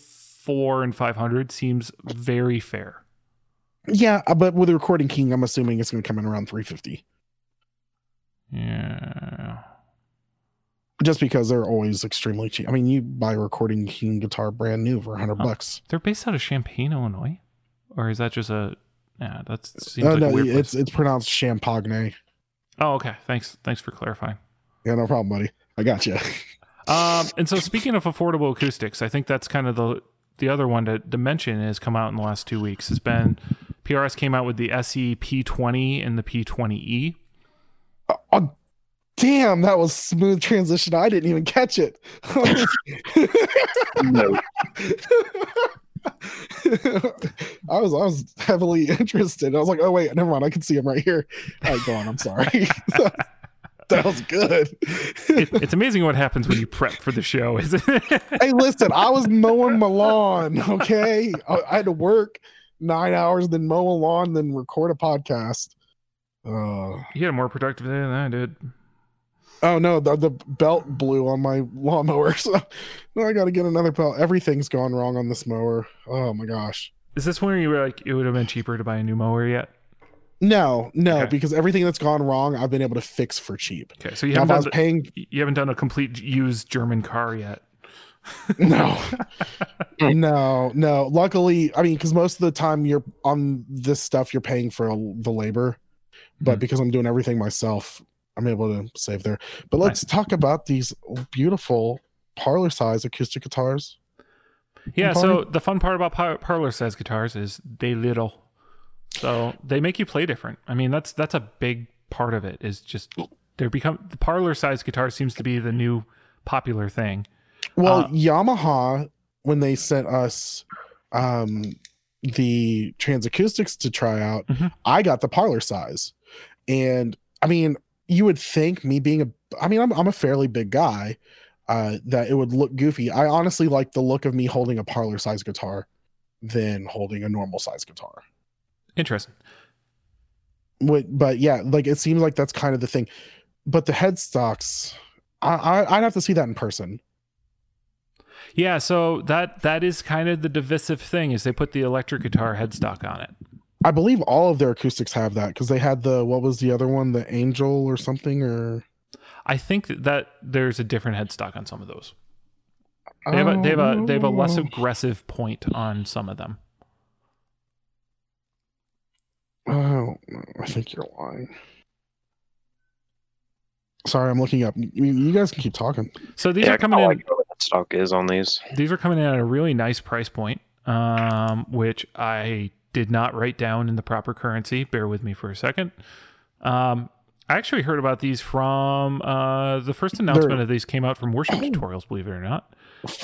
four and five hundred. Seems very fair. Yeah, uh, but with the recording king, I'm assuming it's going to come in around three fifty, Yeah. just because they're always extremely cheap. I mean, you buy a recording king guitar brand new for a hundred Huh. bucks. They're based out of Champaign, Illinois, or is that just a? Yeah, that seems Oh like no, it's place. it's pronounced champagne. Oh, okay. Thanks. Thanks for clarifying. Yeah, no problem, buddy. I got you. Um, and so speaking of affordable acoustics, I think that's kind of the the other one to, to mention has come out in the last two weeks. Has been PRS came out with the SE P20 and the P20E. oh, uh, uh, damn, that was smooth transition. I didn't even catch it. No. I was I was heavily interested. I was like, oh wait, never mind. I can see him right here. All right, go on. I'm sorry. that was good. It, it's amazing what happens when you prep for the show, isn't it? hey, listen, I was mowing my lawn. Okay, I, I had to work nine hours, then mow a lawn, then record a podcast. Uh, you had a more productive day than I did. oh no, the, the belt blew on my lawnmower, so now I got to get another belt. Everything's gone wrong on this mower. Oh my gosh. Is this when you were like it would have been cheaper to buy a new mower yet? No, no, Okay. because everything that's gone wrong, I've been able to fix for cheap. Okay, so you Now, haven't I done was paying, you haven't done a complete used German car yet. no, no, no. Luckily, I mean, because most of the time you're on this stuff, you're paying for the labor, but Mhm. because I'm doing everything myself, I'm able to save there. But let's talk about these beautiful parlor size acoustic guitars. Yeah, so the fun part about par- parlor size guitars is they little. So they make you play different. I mean, that's that's a big part of it is just they're become the parlor size guitar seems to be the new popular thing. Well, Uh, Yamaha, when they sent us um, the transacoustics to try out, Mhm. I got the parlor size. And I mean, you would think me being a, I mean, I'm, I'm a fairly big guy, uh, that it would look goofy. I honestly like the look of me holding a parlor size guitar than holding a normal size guitar. Interesting. But, but yeah, like it seems like that's kind of the thing. But the headstocks, I, I, I'd have to see that in person. Yeah, so that that is kind of the divisive thing is they put the electric guitar headstock on it. I believe all of their acoustics have that because they had the what was the other one, the Angel or something, or I think that there's a different headstock on some of those. They have a, they have a they have a less Oh. aggressive point on some of them. Oh, I think you're lying. Sorry, I'm looking up. You, you guys can keep talking. So these yeah, are coming I in. like what stock is on these. these are coming in at a really nice price point, um, which I did not write down in the proper currency. Bear with me for a second. Um, I actually heard about these from uh, the first announcement They're- of these came out from Worship Tutorials, believe it or not.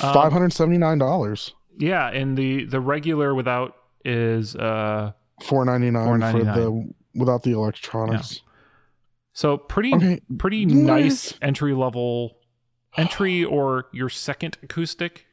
Um, Five hundred seventy nine dollars, Yeah, and the the regular without is uh, four ninety nine for the without the electronics. so pretty Okay, pretty Nice. entry level entry or your second acoustic,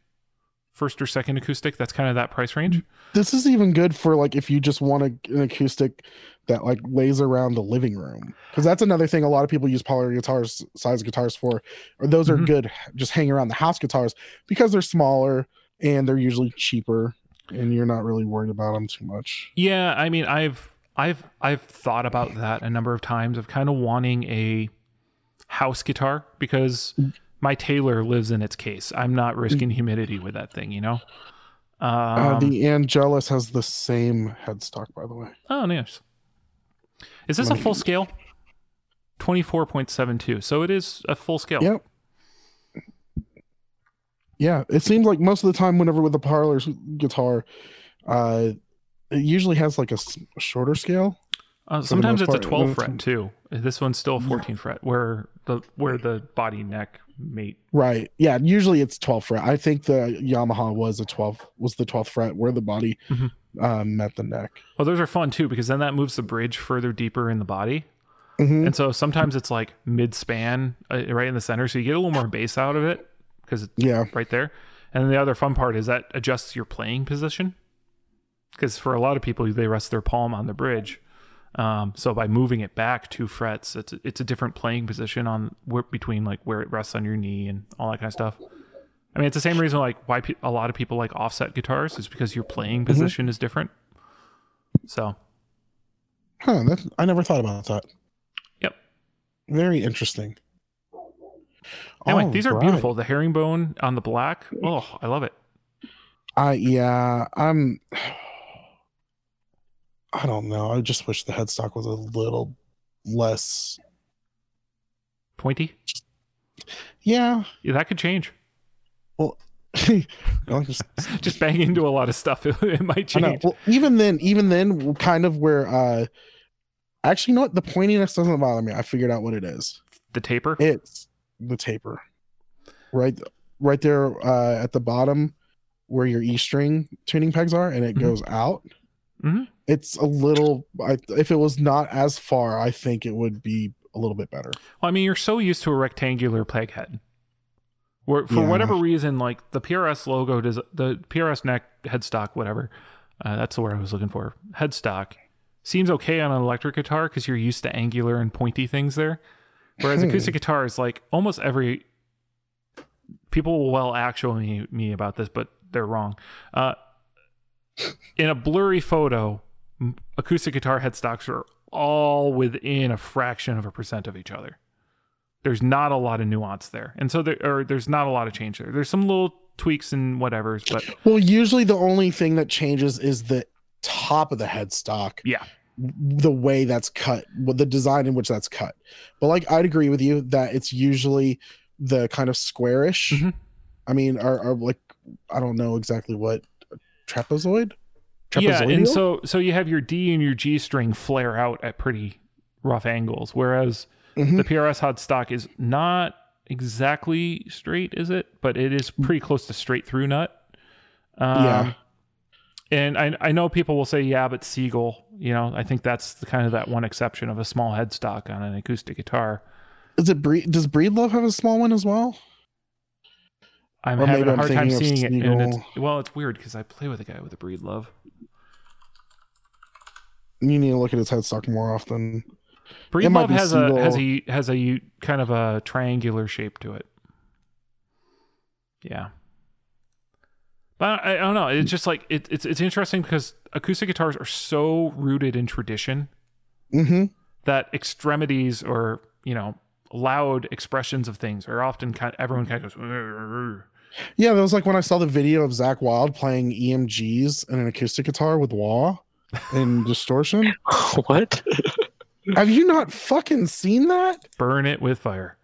first or second acoustic. That's kind of that price range. this is even good for like if you just want a, an acoustic that like lays around the living room because that's another thing a lot of people use polar guitars size guitars for or those are Mhm. good just hang around the house guitars because they're smaller and they're usually cheaper and you're not really worried about them too much Yeah, I mean, I've I've I've thought about that a number of times of kind of wanting a house guitar because my Taylor lives in its case. I'm not risking humidity with that thing, you know. Um, uh, the angelus has the same headstock by the way oh, nice. Is this a full scale? Twenty four point seven two. So it is a full scale. Yep. Yeah it seems like most of the time whenever with the parlor's guitar uh it usually has like a s- shorter scale Uh, sometimes it's a twelve when it's- fret too. This one's still a fourteen fret, where the where the body neck mate. Right. Yeah. Usually it's 12 fret. I think the Yamaha was a 12 was the 12th fret where the body Mhm. um, met the neck. Well, those are fun too because then that moves the bridge further deeper in the body. Mhm. And so sometimes it's like mid span, uh, right in the center, so you get a little more bass out of it because it's Yeah. right there. And the other fun part is that adjusts your playing position. Because for a lot of people, they rest their palm on the bridge. Um, so by moving it back two frets, it's a, it's a different playing position on where, between like where it rests on your knee and all that kind of stuff. I mean, it's the same reason like why pe- a lot of people like offset guitars is because your playing position is different. So Huh, that, I never thought about that. Yep. Very interesting. Anyway, All these are right. beautiful. The herringbone on the black. Oh, I love it. I yeah, I'm I don't know. I just wish the headstock was a little less Pointy. yeah. Yeah, that could change. Well, just Just bang into a lot of stuff. It, it might change. Well, even then, even then, kind of where uh actually, you know what? The pointiness doesn't bother me. I figured out what it is. The taper. It's the taper, right, right there uh, at the bottom where your E string tuning pegs are, and it Mhm. goes out. Mhm. It's a little. I, if it was not as far, I think it would be a little bit better. Well, I mean, you're so used to a rectangular peg head. Where, for Yeah. whatever reason, like the PRS logo does the PRS neck headstock, whatever. Uh, that's the word I was looking for. Headstock seems okay on an electric guitar because you're used to angular and pointy things there. Whereas Hmm. acoustic guitar is like almost every people will well actually me, me about this, but they're wrong. Uh, in a blurry photo, acoustic guitar headstocks are all within a fraction of a percent of each other. There's not a lot of nuance there, and so there or there's not a lot of change there. There's some little tweaks and whatever's, but Well, usually the only thing that changes is the top of the headstock. Yeah. The way that's cut, the design in which that's cut. But like, I'd agree with you that it's usually the kind of squarish. Mhm. I mean, are, are like, I don't know exactly what trapezoid. yeah, and so so you have your D and your G string flare out at pretty rough angles, whereas Mhm. the PRS hot stock is not exactly straight, is it? But it is pretty close to straight through nut. Um, Yeah. And I I know people will say, yeah, but Seagull, you know, I think that's the kind of that one exception of a small headstock on an acoustic guitar. Is it breed? Does Breedlove have a small one as well? I'm Or having a hard time seeing it, and it's well, it's weird because I play with a guy with a Breedlove. You need to look at his headstock more often. Breed might love be has a has a has a kind of a triangular shape to it. Yeah, but I, I don't know. It's just like it, it's it's interesting because acoustic guitars are so rooted in tradition hmm that extremities or you know loud expressions of things are often kind. Everyone kind of goes. Yeah, that was like when I saw the video of Zakk Wylde playing EMGs and an acoustic guitar with wah and distortion. what? Have you not fucking seen that? Burn it with fire.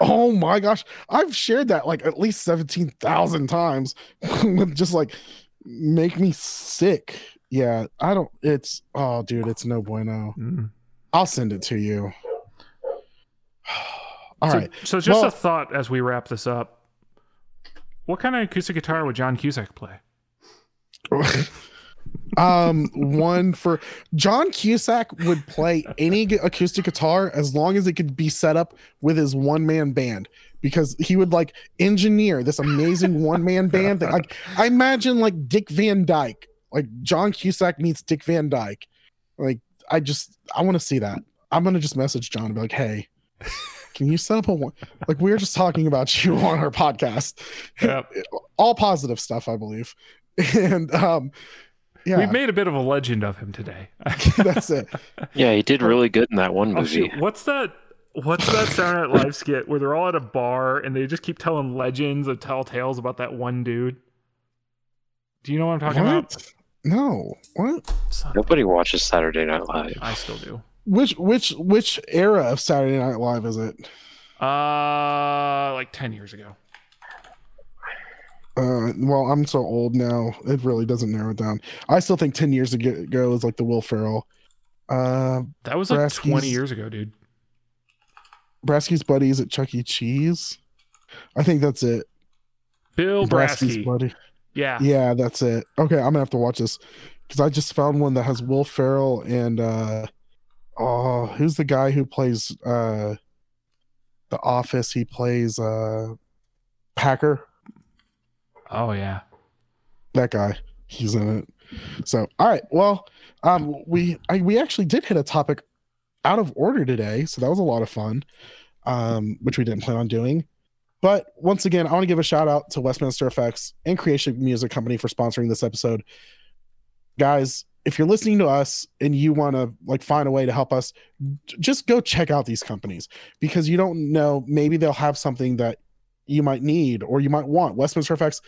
Oh my gosh. I've shared that like at least 17,000 times with just like make me sick. Yeah, I don't it's oh dude, it's no bueno. Mm. I'll send it to you. All so, right. So just Well- a thought as we wrap this up. What kind of acoustic guitar would Jon Cusack play? um one for Jon Cusack would play any acoustic guitar as long as it could be set up with his one man band because he would like engineer this amazing one man band thing. Like I imagine like Dick Van Dyke, like Jon Cusack meets Dick Van Dyke. Like I just I want to see that. I'm gonna just message Jon and be like, hey. Can you set up a one? Like we were just talking about you on our podcast. Yep. All positive stuff, I believe. And um, yeah, We've made a bit of a legend of him today. that's it. Yeah, he did really good in that one movie. shoot. What's that? What's that Saturday Night Live skit where they're all at a bar and they just keep telling legends of tell tales about that one dude? Do you know what I'm talking about? No. What? Nobody watches Saturday Night Live. I still do. Which which which era of Saturday Night Live is it? Uh, like ten years ago. Uh, well, I'm so old now. It really doesn't narrow it down. I still think ten years ago is like the Will Ferrell. Uh, That was like Brasky's- twenty years ago, dude. Brasky's buddies at Chuck E. Cheese. I think that's it. Bill Brasky's Brasky. buddy. Yeah. Yeah, that's it. Okay, I'm gonna have to watch this because I just found one that has Will Ferrell and uh, oh, who's the guy who plays uh, The Office? He plays uh, Packer. Oh yeah. That guy, he's in it. So, all right. Well, um, we I, we actually did hit a topic out of order today, so that was a lot of fun, um, which we didn't plan on doing. But once again, I want to give a shout out to Westminster Effects and Creation Music Company for sponsoring this episode. Guys, if you're listening to us and you want to like find a way to help us, just go check out these companies because you don't know maybe they'll have something that you might need or you might want. Westminster Effects,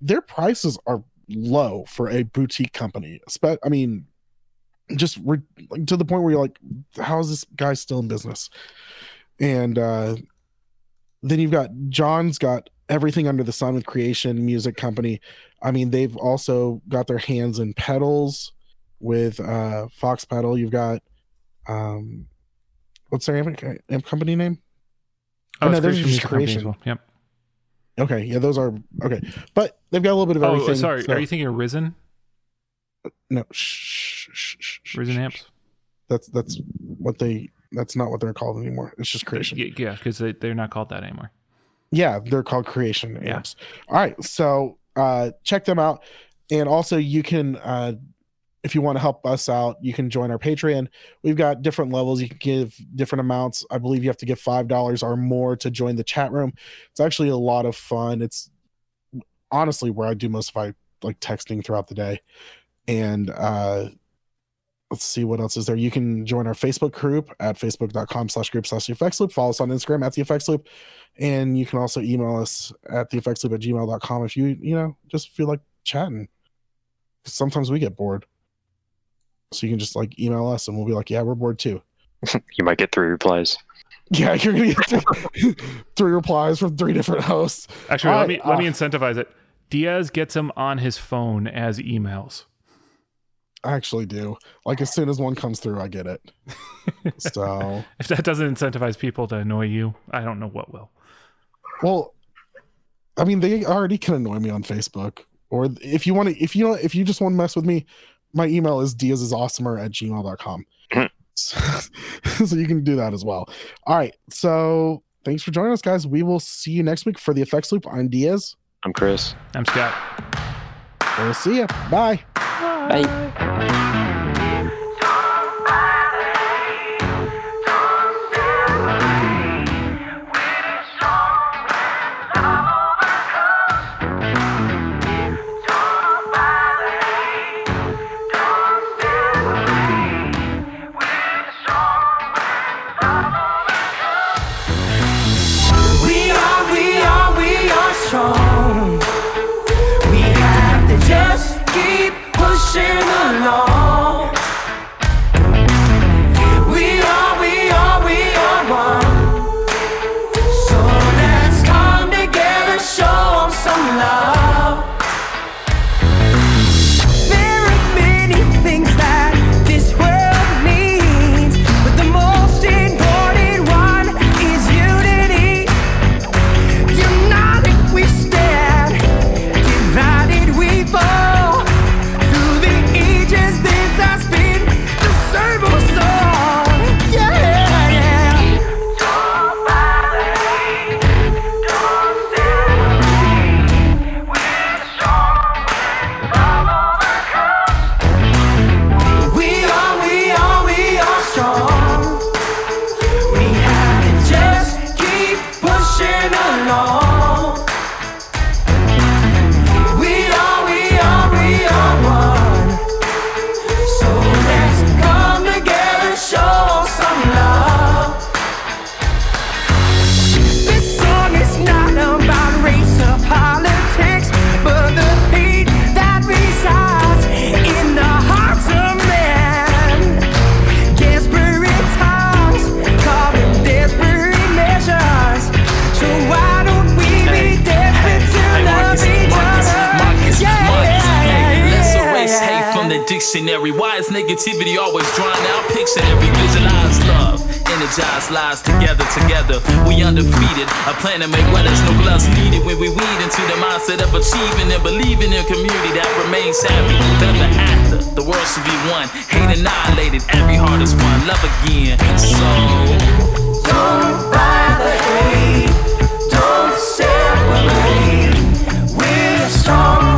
their prices are low for a boutique company. I mean, just re- to the point where you're like, how is this guy still in business? And uh, then you've got Jon's got everything under the sun with Creation Music Company. I mean, they've also got their hands in pedals with uh, Fox Pedal. You've got um, what's their amp, amp company name? Oh, Oh, no, it's those are Creation just Creation. well. Yep. Okay, yeah, those are okay, but they've got a little bit of Oh, everything. sorry. so- Are you thinking of Risen? no, shh, shh, shh, Risen amps? That's that's what they. That's not what they're called anymore. It's just Creation. Yeah, because they, they're not called that anymore. Yeah, they're called creation Yeah. amps. All right, so uh check them out. And also you can uh if you want to help us out, you can join our Patreon. We've got different levels. You can give different amounts. I believe you have to give five dollars or more to join the chat room. It's actually a lot of fun. It's honestly where I do most of my like texting throughout the day. And uh let's see what else is there. You can join our Facebook group at facebook.com slash group slash effects loop. Follow us on Instagram at the effects loop. And you can also email us at the effects loop at gmail.com if you, you know, just feel like chatting. Sometimes we get bored. So you can just like email us and we'll be like, yeah, we're bored too. You might get three replies. Yeah, you're gonna get three, three replies from three different hosts. Actually, All let right, me let me uh, incentivize it. Diaz gets them on his phone as emails. I actually do. Like as soon as one comes through, I get it. So If that doesn't incentivize people to annoy you, I don't know what will. well, I mean, they already can annoy me on Facebook. Or if you want to, if you know, if you just want to mess with me, my email is diazisawesomer at gmail.com. Mhm. so, so you can do that as well. All right. So thanks for joining us, guys. We will see you next week for the effects loop. I'm Diaz. I'm Chris. I'm Scott. We'll see you. Bye. Bye. We Negativity always drawing out pictures, every visualized love. Energized lives together, together. We undefeated. A plan to make weathers, no gloves needed when we weed into the mindset of achieving and believing in community that remains happy. Never after, the world should be one. Hate annihilated, every heart is one. Love again. So. Don't bother hate, don't separate. We're strong.